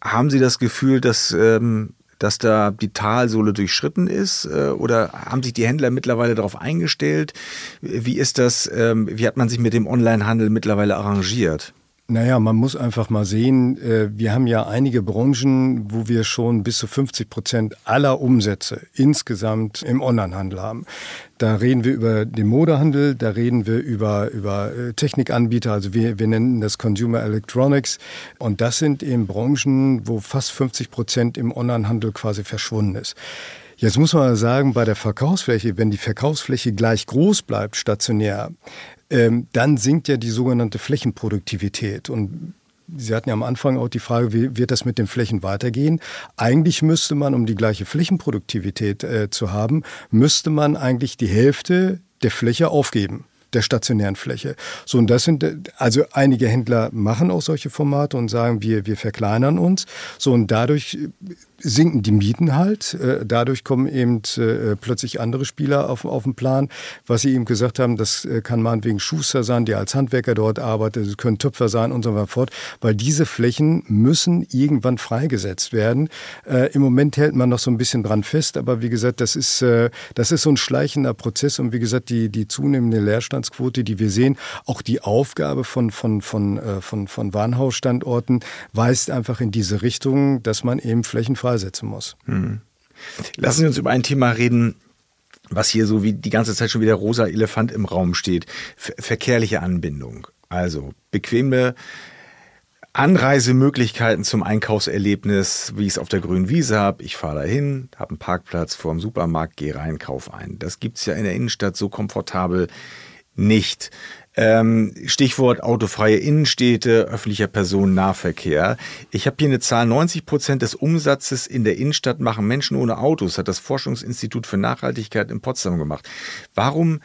Haben Sie das Gefühl, dass, ähm, dass da die Talsohle durchschritten ist? Äh, oder haben sich die Händler mittlerweile darauf eingestellt? Wie ist das, ähm, wie hat man sich mit dem Onlinehandel mittlerweile arrangiert? Naja, man muss einfach mal sehen, äh, wir haben ja einige Branchen, wo wir schon bis zu 50 Prozent aller Umsätze insgesamt im Onlinehandel haben. Da reden wir über den Modehandel, da reden wir über, über äh, Technikanbieter, also wir, wir nennen das Consumer Electronics. Und das sind eben Branchen, wo fast 50 Prozent im Onlinehandel quasi verschwunden ist. Jetzt muss man sagen, bei der Verkaufsfläche, wenn die Verkaufsfläche gleich groß bleibt, stationär, ähm, dann sinkt ja die sogenannte Flächenproduktivität. Und Sie hatten ja am Anfang auch die Frage, wie wird das mit den Flächen weitergehen? Eigentlich müsste man, um die gleiche Flächenproduktivität äh, zu haben, müsste man eigentlich die Hälfte der Fläche aufgeben der stationären Fläche. So, und das sind, also einige Händler machen auch solche Formate und sagen, wir, wir verkleinern uns. So, und dadurch sinken die Mieten halt. Äh, dadurch kommen eben äh, plötzlich andere Spieler auf, auf den Plan. Was Sie eben gesagt haben, das äh, kann meinetwegen Schuster sein, der als Handwerker dort arbeitet, es können Töpfer sein und so weiter fort, weil diese Flächen müssen irgendwann freigesetzt werden. Im Moment hält man noch so ein bisschen dran fest, aber wie gesagt, das ist, das ist so ein schleichender Prozess und wie gesagt, die, die zunehmende Leerstandsquote, die wir sehen, auch die Aufgabe von, von, von, von, von Warenhausstandorten weist einfach in diese Richtung, dass man eben flächenfrei freisetzen muss. Hm. Lassen Sie uns über ein Thema reden, was hier so wie die ganze Zeit schon wie der rosa Elefant im Raum steht. Ver verkehrliche Anbindung. Also bequeme Anreisemöglichkeiten zum Einkaufserlebnis, wie ich es auf der grünen Wiese habe. Ich fahre dahin, habe einen Parkplatz vor dem Supermarkt, gehe rein, kaufe ein. Das gibt es ja in der Innenstadt so komfortabel nicht. Ähm, Stichwort autofreie Innenstädte, öffentlicher Personennahverkehr. Ich habe hier eine Zahl, 90 Prozent des Umsatzes in der Innenstadt machen Menschen ohne Autos, hat das Forschungsinstitut für Nachhaltigkeit in Potsdam gemacht. Warum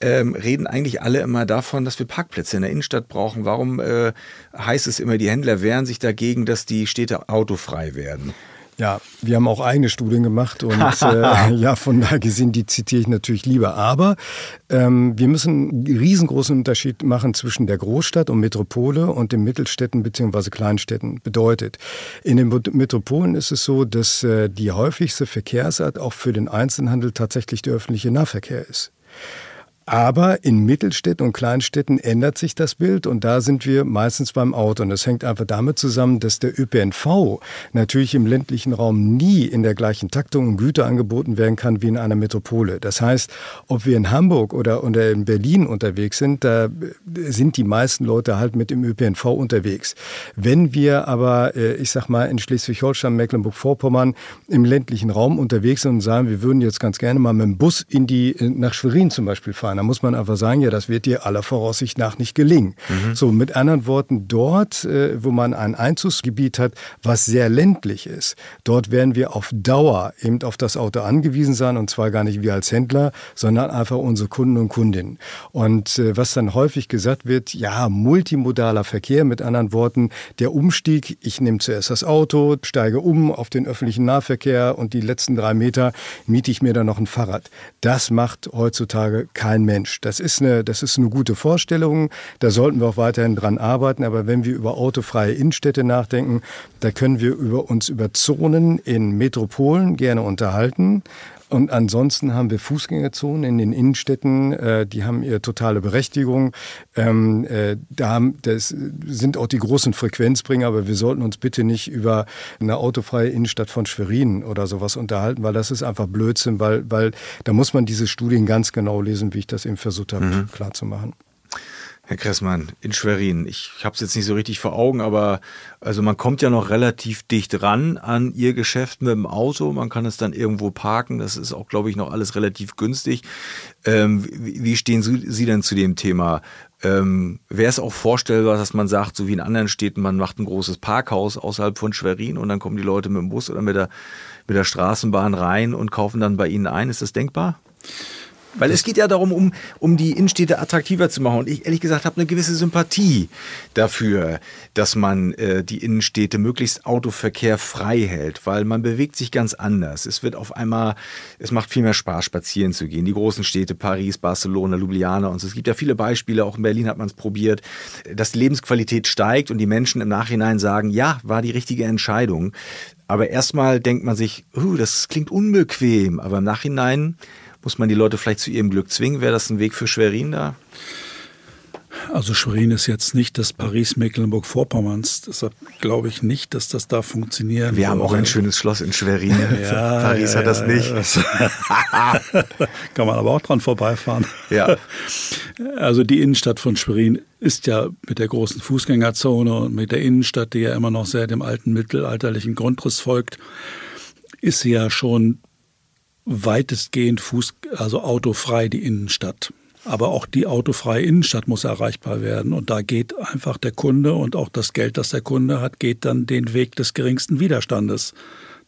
ähm, reden eigentlich alle immer davon, dass wir Parkplätze in der Innenstadt brauchen? Warum äh, heißt es immer, die Händler wehren sich dagegen, dass die Städte autofrei werden? Ja, wir haben auch eigene Studien gemacht und äh, ja, von daher gesehen, die zitiere ich natürlich lieber. Aber ähm, wir müssen einen riesengroßen Unterschied machen zwischen der Großstadt und Metropole und den Mittelstädten bzw. Kleinstädten. Bedeutet, in den Metropolen ist es so, dass äh, die häufigste Verkehrsart auch für den Einzelhandel tatsächlich der öffentliche Nahverkehr ist. Aber in Mittelstädten und Kleinstädten ändert sich das Bild und da sind wir meistens beim Auto. Und das hängt einfach damit zusammen, dass der ÖPNV natürlich im ländlichen Raum nie in der gleichen Taktung und Güter angeboten werden kann wie in einer Metropole. Das heißt, ob wir in Hamburg oder, in Berlin unterwegs sind, da sind die meisten Leute halt mit dem ÖPNV unterwegs. Wenn wir aber, äh, ich sag mal, in Schleswig-Holstein, Mecklenburg-Vorpommern im ländlichen Raum unterwegs sind und sagen, wir würden jetzt ganz gerne mal mit dem Bus in die, nach Schwerin zum Beispiel fahren, sein. Da muss man einfach sagen, ja, das wird dir aller Voraussicht nach nicht gelingen. Mhm. So, mit anderen Worten, dort, äh, wo man ein Einzugsgebiet hat, was sehr ländlich ist, dort werden wir auf Dauer eben auf das Auto angewiesen sein und zwar gar nicht wir als Händler, sondern einfach unsere Kunden und Kundinnen. Und äh, was dann häufig gesagt wird, ja, multimodaler Verkehr, mit anderen Worten, der Umstieg, ich nehme zuerst das Auto, steige um auf den öffentlichen Nahverkehr und die letzten drei Meter miete ich mir dann noch ein Fahrrad. Das macht heutzutage Mensch. Das ist eine, das ist eine gute Vorstellung. Da sollten wir auch weiterhin dran arbeiten. Aber wenn wir über autofreie Innenstädte nachdenken, da können wir über uns über Zonen in Metropolen gerne unterhalten. Und ansonsten haben wir Fußgängerzonen in den Innenstädten, äh, die haben ihre totale Berechtigung. Ähm, äh, da haben, das sind auch die großen Frequenzbringer, aber wir sollten uns bitte nicht über eine autofreie Innenstadt von Schwerin oder sowas unterhalten, weil das ist einfach Blödsinn, weil, weil da muss man diese Studien ganz genau lesen, wie ich das eben versucht habe mhm. klarzumachen. Herr Kressmann, in Schwerin. Ich habe es jetzt nicht so richtig vor Augen, aber also man kommt ja noch relativ dicht ran an Ihr Geschäft mit dem Auto. Man kann es dann irgendwo parken. Das ist auch, glaube ich, noch alles relativ günstig. Ähm, wie stehen Sie denn zu dem Thema? Ähm, Wäre es auch vorstellbar, dass man sagt, so wie in anderen Städten, man macht ein großes Parkhaus außerhalb von Schwerin und dann kommen die Leute mit dem Bus oder mit der, mit der Straßenbahn rein und kaufen dann bei Ihnen ein? Ist das denkbar? Weil es geht ja darum, um, um die Innenstädte attraktiver zu machen. Und ich ehrlich gesagt habe eine gewisse Sympathie dafür, dass man äh, die Innenstädte möglichst Autoverkehr frei hält, weil man bewegt sich ganz anders. Es wird auf einmal, es macht viel mehr Spaß, spazieren zu gehen. Die großen Städte, Paris, Barcelona, Ljubljana und so. Es gibt ja viele Beispiele, auch in Berlin hat man es probiert, dass die Lebensqualität steigt und die Menschen im Nachhinein sagen, ja, war die richtige Entscheidung. Aber erstmal denkt man sich, uh, das klingt unbequem, aber im Nachhinein muss man die Leute vielleicht zu ihrem Glück zwingen? Wäre das ein Weg für Schwerin da? Also Schwerin ist jetzt nicht das Paris Mecklenburg-Vorpommerns. Deshalb glaube ich nicht, dass das da funktioniert. Wir haben auch ein schönes Schloss in Schwerin. ja, Paris ja, hat das nicht. Ja, Kann man aber auch dran vorbeifahren. Ja. Also die Innenstadt von Schwerin ist ja mit der großen Fußgängerzone und mit der Innenstadt, die ja immer noch sehr dem alten mittelalterlichen Grundriss folgt, ist sie ja schon weitestgehend Fuß, also autofrei die Innenstadt. Aber auch die autofreie Innenstadt muss erreichbar werden. Und da geht einfach der Kunde und auch das Geld, das der Kunde hat, geht dann den Weg des geringsten Widerstandes.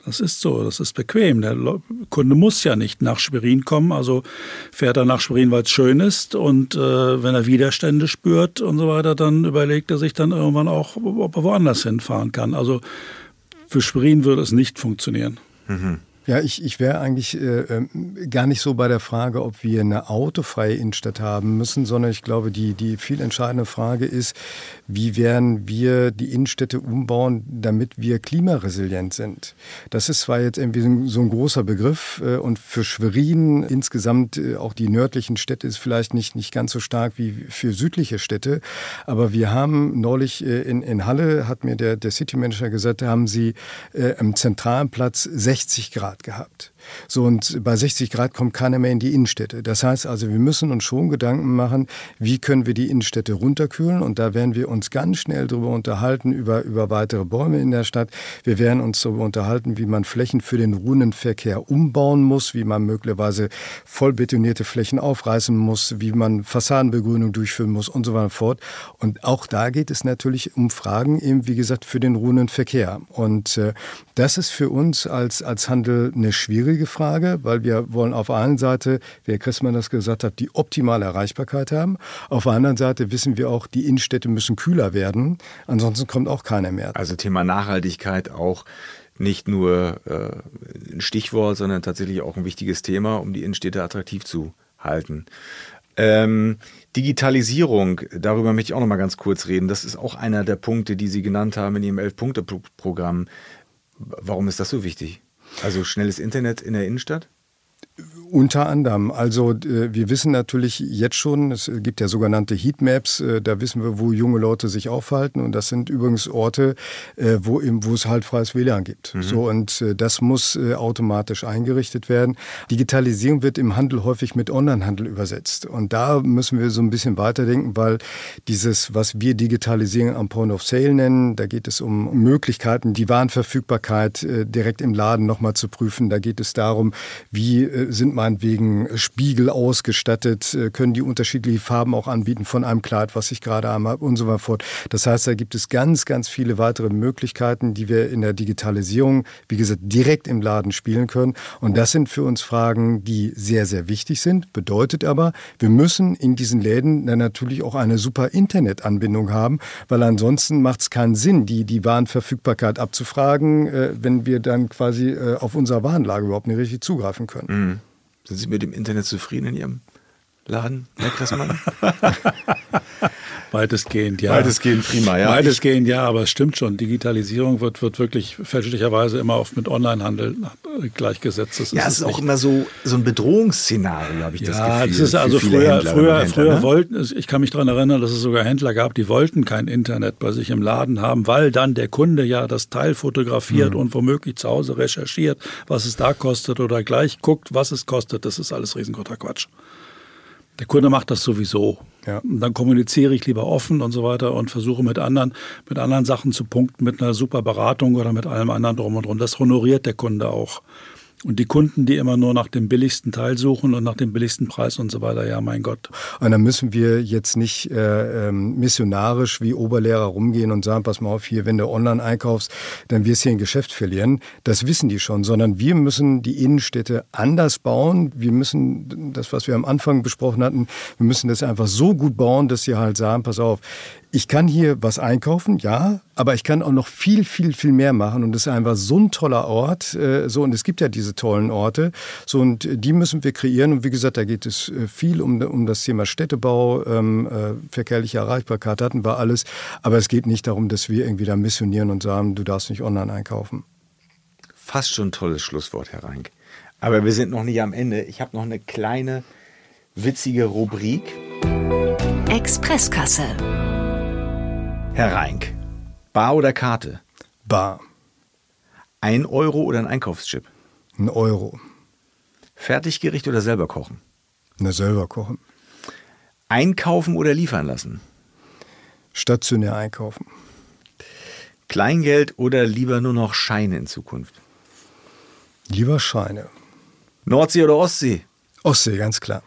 Das ist so, das ist bequem. Der Kunde muss ja nicht nach Schwerin kommen, also fährt er nach Schwerin, weil es schön ist. Und äh, wenn er Widerstände spürt und so weiter, dann überlegt er sich dann irgendwann auch, ob er woanders hinfahren kann. Also für Schwerin würde es nicht funktionieren. Mhm. Ja, ich, ich wäre eigentlich äh, ähm, gar nicht so bei der Frage, ob wir eine autofreie Innenstadt haben müssen, sondern ich glaube, die, die viel entscheidende Frage ist, wie werden wir die Innenstädte umbauen, damit wir klimaresilient sind. Das ist zwar jetzt irgendwie so ein großer Begriff äh, und für Schwerin insgesamt äh, auch die nördlichen Städte ist vielleicht nicht, nicht ganz so stark wie für südliche Städte, aber wir haben neulich äh, in, in Halle, hat mir der, der City Manager gesagt, haben sie äh, am zentralen Platz 60 Grad Grad gehabt. So, und bei 60 Grad kommt keiner mehr in die Innenstädte. Das heißt also, wir müssen uns schon Gedanken machen, wie können wir die Innenstädte runterkühlen. Und da werden wir uns ganz schnell darüber unterhalten, über, über weitere Bäume in der Stadt. Wir werden uns darüber unterhalten, wie man Flächen für den Runenverkehr umbauen muss, wie man möglicherweise voll betonierte Flächen aufreißen muss, wie man Fassadenbegrünung durchführen muss und so weiter und fort. Und auch da geht es natürlich um Fragen, eben wie gesagt, für den Runenverkehr. Und äh, das ist für uns als, als Handel eine schwierige schwierige Frage, weil wir wollen auf der einen Seite, wie Herr Christmann das gesagt hat, die optimale Erreichbarkeit haben. Auf der anderen Seite wissen wir auch, die Innenstädte müssen kühler werden. Ansonsten kommt auch keiner mehr. Also Thema Nachhaltigkeit auch nicht nur äh, ein Stichwort, sondern tatsächlich auch ein wichtiges Thema, um die Innenstädte attraktiv zu halten. Ähm, Digitalisierung, darüber möchte ich auch noch mal ganz kurz reden. Das ist auch einer der Punkte, die Sie genannt haben in Ihrem Elf-Punkte-Programm. Warum ist das so wichtig? Also schnelles Internet in der Innenstadt? Unter anderem. Also äh, wir wissen natürlich jetzt schon, es gibt ja sogenannte Heatmaps, äh, da wissen wir, wo junge Leute sich aufhalten und das sind übrigens Orte, äh, wo, wo es halt freies WLAN gibt. Mhm. So und das muss automatisch eingerichtet werden. Digitalisierung wird im Handel häufig mit Onlinehandel übersetzt und da müssen wir so ein bisschen weiterdenken, weil dieses, was wir Digitalisierung am Point of Sale nennen, da geht es um Möglichkeiten, die Warenverfügbarkeit direkt im Laden nochmal zu prüfen. Da geht es darum, wie sind meinetwegen Spiegel ausgestattet, äh, können die unterschiedliche Farben auch anbieten von einem Kleid, was ich gerade habe und so weiter. Das heißt, da gibt es ganz, ganz viele weitere Möglichkeiten, die wir in der Digitalisierung, wie gesagt, direkt im Laden spielen können. Und das sind für uns Fragen, die sehr, sehr wichtig sind. Bedeutet aber, wir müssen in diesen Läden dann natürlich auch eine super Internetanbindung haben, weil ansonsten macht es keinen Sinn, die, die Warenverfügbarkeit abzufragen, äh, wenn wir dann quasi äh, auf unserer Warenlage überhaupt nicht richtig zugreifen können. Mhm. Sind Sie mit dem Internet zufrieden in Ihrem Laden, Herr Kressmann? Weitestgehend, ja. Weitestgehend prima, ja. Weitestgehend, ja, aber es stimmt schon. Digitalisierung wird, wird wirklich fälschlicherweise immer oft mit Onlinehandel gleichgesetzt. Das ja, es ist auch immer so, so ein Bedrohungsszenario, habe ich ja, das Gefühl. Ja, das ist also früher, Händler früher, Händler, früher ne? wollten, ich kann mich daran erinnern, dass es sogar Händler gab, die wollten kein Internet bei sich im Laden haben, weil dann der Kunde ja das Teil fotografiert mhm. und womöglich zu Hause recherchiert, was es da kostet oder gleich guckt, was es kostet. Das ist alles riesengroßer Quatsch. Der Kunde macht das sowieso. Ja. Und dann kommuniziere ich lieber offen und so weiter und versuche mit anderen, mit anderen Sachen zu punkten, mit einer super Beratung oder mit allem anderen drum und drum. Das honoriert der Kunde auch. Und die Kunden, die immer nur nach dem billigsten Teil suchen und nach dem billigsten Preis und so weiter, ja, mein Gott. Und dann müssen wir jetzt nicht äh, ähm, missionarisch wie Oberlehrer rumgehen und sagen, pass mal auf, hier, wenn du online einkaufst, dann wirst du hier ein Geschäft verlieren. Das wissen die schon, sondern wir müssen die Innenstädte anders bauen. Wir müssen das, was wir am Anfang besprochen hatten, wir müssen das einfach so gut bauen, dass sie halt sagen, pass auf, ich kann hier was einkaufen, ja, aber ich kann auch noch viel, viel, viel mehr machen. Und es ist einfach so ein toller Ort. Äh, so, und es gibt ja diese tollen Orte. So, und die müssen wir kreieren. Und wie gesagt, da geht es äh, viel um, um das Thema Städtebau, ähm, äh, verkehrliche Erreichbarkeit hatten wir alles. Aber es geht nicht darum, dass wir irgendwie da missionieren und sagen, du darfst nicht online einkaufen. Fast schon ein tolles Schlusswort, Herr Reinck. Aber wir sind noch nicht am Ende. Ich habe noch eine kleine, witzige Rubrik. Expresskasse. Herr Reinck, Bar oder Karte? Bar. Ein Euro oder ein Einkaufschip? Ein Euro. Fertiggericht oder selber kochen? Na, selber kochen. Einkaufen oder liefern lassen? Stationär einkaufen. Kleingeld oder lieber nur noch Scheine in Zukunft? Lieber Scheine. Nordsee oder Ostsee? Ostsee, ganz klar.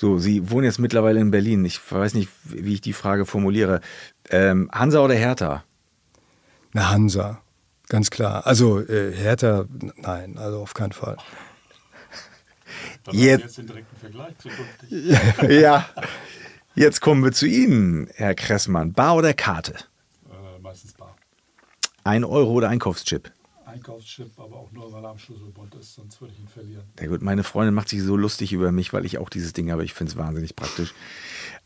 So, Sie wohnen jetzt mittlerweile in Berlin. Ich weiß nicht, wie ich die Frage formuliere. Ähm, Hansa oder Hertha? Na, Hansa, ganz klar. Also äh, Hertha, nein, also auf keinen Fall. Dann jetzt, jetzt den direkten Vergleich zukünftig. ja, jetzt kommen wir zu Ihnen, Herr Kressmann. Bar oder Karte? Äh, meistens Bar. Ein Euro oder Einkaufschip? Einkaufschip, aber auch nur, weil er am Schlüsselbund ist, sonst würde ich ihn verlieren. Ja gut, meine Freundin macht sich so lustig über mich, weil ich auch dieses Ding habe. Ich finde es wahnsinnig praktisch.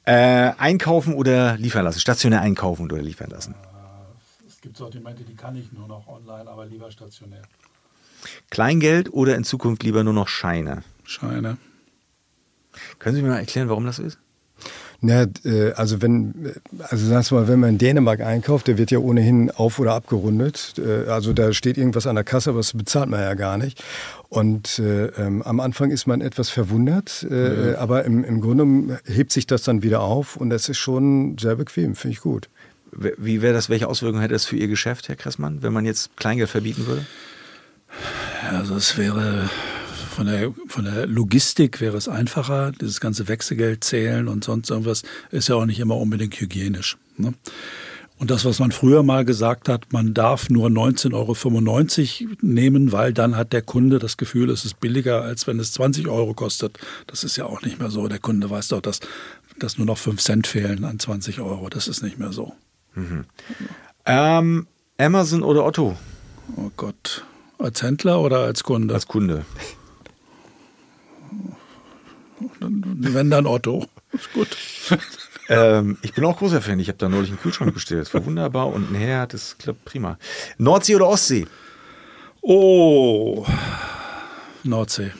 Äh, einkaufen oder liefern lassen? Stationär einkaufen oder liefern lassen? Äh, es gibt Sortimente, die kann ich nur noch online, aber lieber stationär. Kleingeld oder in Zukunft lieber nur noch Scheine? Scheine. Können Sie mir mal erklären, warum das so ist? Ja, äh, also wenn, also sagst du mal, wenn man in Dänemark einkauft, der wird ja ohnehin auf- oder abgerundet. Äh, also da steht irgendwas an der Kasse, aber das bezahlt man ja gar nicht. Und äh, ähm, am Anfang ist man etwas verwundert, äh, ja. aber im, im Grunde hebt sich das dann wieder auf und das ist schon sehr bequem, finde ich gut. Wie wäre das, welche Auswirkungen hätte das für Ihr Geschäft, Herr Kressmann, wenn man jetzt Kleingeld verbieten würde? Also es wäre von der, von der Logistik wäre es einfacher. Dieses ganze Wechselgeld zählen und sonst irgendwas ist ja auch nicht immer unbedingt hygienisch. Ne? Und das, was man früher mal gesagt hat, man darf nur 19,95 Euro nehmen, weil dann hat der Kunde das Gefühl, es ist billiger, als wenn es 20 Euro kostet. Das ist ja auch nicht mehr so. Der Kunde weiß doch, dass, dass nur noch 5 Cent fehlen an 20 Euro. Das ist nicht mehr so. Mhm. Ähm, Amazon oder Otto? Oh Gott. Als Händler oder als Kunde? Als Kunde. Wenn dann Otto. Ist gut. Ähm, ich bin auch großer Fan. Ich habe da neulich einen Kühlschrank bestellt. Das war wunderbar und ein Herd, das klappt prima. Nordsee oder Ostsee? Oh, Nordsee.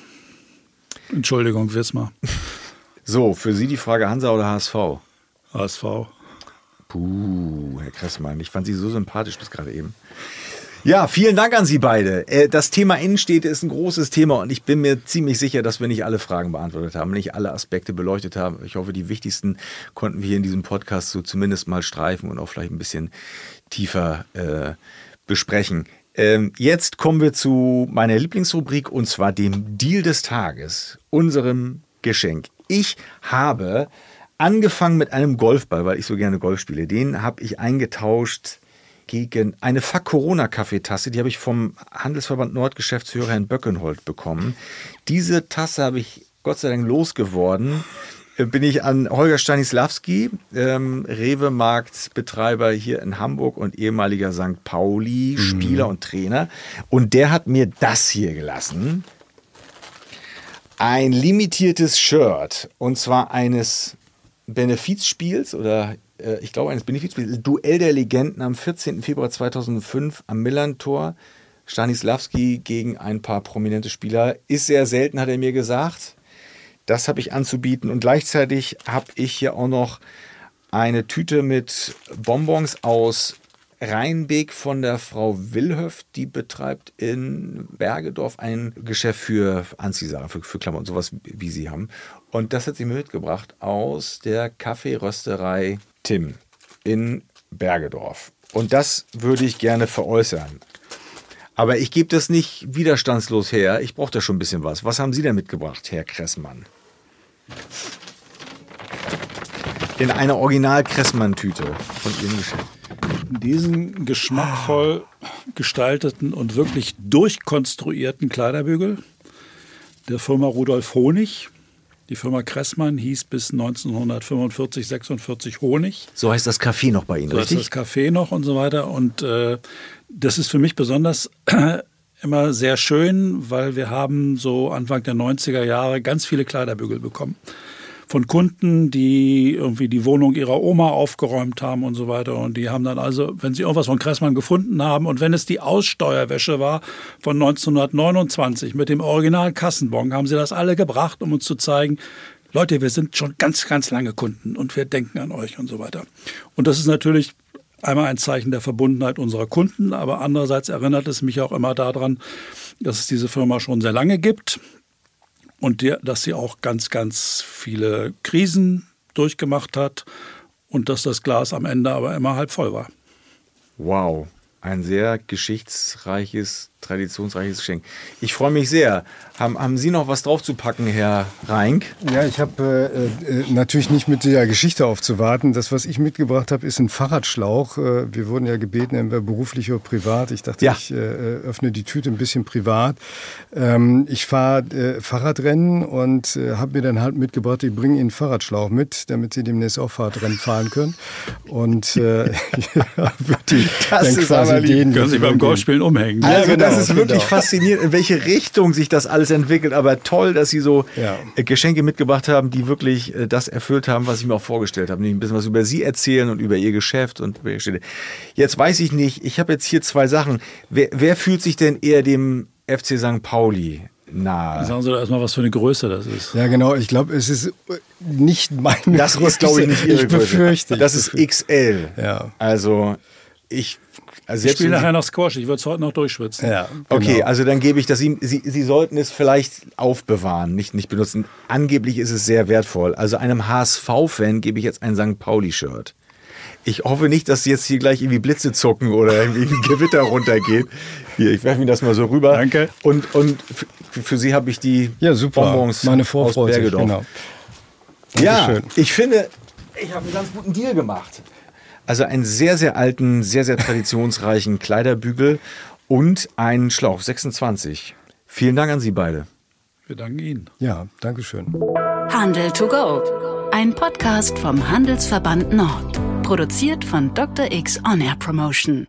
Entschuldigung, Wismar. So, für Sie die Frage Hansa oder HSV? HSV. Puh, Herr Kressmann, ich fand Sie so sympathisch bis gerade eben. Ja, vielen Dank an Sie beide. Äh, das Thema Innenstädte ist ein großes Thema und ich bin mir ziemlich sicher, dass wir nicht alle Fragen beantwortet haben, nicht alle Aspekte beleuchtet haben. Ich hoffe, die wichtigsten konnten wir hier in diesem Podcast so zumindest mal streifen und auch vielleicht ein bisschen tiefer äh, besprechen. Ähm, jetzt kommen wir zu meiner Lieblingsrubrik und zwar dem Deal des Tages, unserem Geschenk. Ich habe angefangen mit einem Golfball, weil ich so gerne Golf spiele. Den habe ich eingetauscht gegen eine Fuck Corona Kaffeetasse, die habe ich vom Handelsverband Nordgeschäftsführer Herrn Böckenhold bekommen. Diese Tasse habe ich Gott sei Dank losgeworden äh, bin ich an Holger Stanislawski, ähm, Rewe-Marktbetreiber hier in Hamburg und ehemaliger St. Pauli-Spieler mhm. und Trainer. Und der hat mir das hier gelassen. Ein limitiertes Shirt. Und zwar eines Benefizspiels oder äh, ich glaube eines Benefizspiels. Duell der Legenden am 14. Februar 2005 am Millantor. Stanislawski gegen ein paar prominente Spieler. Ist sehr selten, hat er mir gesagt. Das habe ich anzubieten. Und gleichzeitig habe ich hier auch noch eine Tüte mit Bonbons aus Rheinbeek von der Frau Wilhöft, die betreibt in Bergedorf ein Geschäft für Anziehsachen, für, für Klamotten, sowas wie sie haben. Und das hat sie mir mitgebracht aus der Kaffeerösterei Tim in Bergedorf. Und das würde ich gerne veräußern. Aber ich gebe das nicht widerstandslos her. Ich brauche da schon ein bisschen was. Was haben Sie denn mitgebracht, Herr Kressmann? In einer Original-Kressmann-Tüte von Ihrem Geschäft. Diesen geschmackvoll gestalteten und wirklich durchkonstruierten Kleiderbügel der Firma Rudolf Honig. Die Firma Kressmann hieß bis 1945, 46 Honig. So heißt das Café noch bei Ihnen, so richtig? So heißt das Café noch und so weiter. Und äh, das ist für mich besonders immer sehr schön, weil wir haben so Anfang der 90er Jahre ganz viele Kleiderbügel bekommen. Von Kunden, die irgendwie die Wohnung ihrer Oma aufgeräumt haben und so weiter. Und die haben dann also, wenn sie irgendwas von Kressmann gefunden haben und wenn es die Aussteuerwäsche war von 1929 mit dem Original Kassenbon, haben sie das alle gebracht, um uns zu zeigen, Leute, wir sind schon ganz, ganz lange Kunden und wir denken an euch und so weiter. Und das ist natürlich einmal ein Zeichen der Verbundenheit unserer Kunden, aber andererseits erinnert es mich auch immer daran, dass es diese Firma schon sehr lange gibt und die, dass sie auch ganz, ganz viele Krisen durchgemacht hat und dass das Glas am Ende aber immer halb voll war. Wow, ein sehr geschichtsreiches traditionsreiches Geschenk. Ich freue mich sehr. Haben, haben Sie noch was drauf zu packen, Herr Reink? Ja, ich habe äh, äh, natürlich nicht mit der Geschichte aufzuwarten. Das, was ich mitgebracht habe, ist ein Fahrradschlauch. Äh, wir wurden ja gebeten, entweder beruflich oder privat. Ich dachte, ja. ich äh, öffne die Tüte ein bisschen privat. Ähm, ich fahre äh, Fahrradrennen und äh, habe mir dann halt mitgebracht, ich bringe Ihnen einen Fahrradschlauch mit, damit Sie demnächst auch Fahrradrennen fahren können. Und äh, ja, die, das dann ist quasi aber den, Können Sie beim Golfspielen umhängen. Also, genau das ist wirklich genau. faszinierend, in welche Richtung sich das alles entwickelt. Aber toll, dass Sie so ja. Äh, Geschenke mitgebracht haben, die wirklich äh, das erfüllt haben, was ich mir auch vorgestellt habe. Nämlich ein bisschen was über Sie erzählen und über Ihr Geschäft und über Ihre Stelle. Jetzt weiß ich nicht, ich habe jetzt hier zwei Sachen. Wer, wer fühlt sich denn eher dem FC St. Pauli nahe. Sagen Sie doch erstmal, was für eine Größe das ist. Ja, genau. Ich glaube, es ist nicht meine Das Größe. ist, glaube ich, nicht Ihre ich befürchte, Das ist XL. Ja. Also, ich also ich spiele nachher noch Squash, ich würde es heute noch durchschwitzen. Ja, genau. Okay, also dann gebe ich das ihm. Sie, Sie sollten es vielleicht aufbewahren, nicht, nicht benutzen. Angeblich ist es sehr wertvoll. Also einem HSV-Fan gebe ich jetzt ein St. Pauli-Shirt. Ich hoffe nicht, dass jetzt hier gleich irgendwie Blitze zucken oder irgendwie ein Gewitter runtergeht. Hier, ich werfe Ihnen das mal so rüber. Danke. Und, und für, für Sie habe ich die ja, super. Bonbons Meine Vorfreude, aus Bergedorf. Genau. Ja, ich finde, ich habe einen ganz guten Deal gemacht. Also einen sehr, sehr alten, sehr, sehr traditionsreichen Kleiderbügel und einen Schlauch 26. Vielen Dank an Sie beide. Wir danken Ihnen. Ja, danke schön. Handel to go. Ein Podcast vom Handelsverband Nord. Produziert von Dr. X On Air Promotion.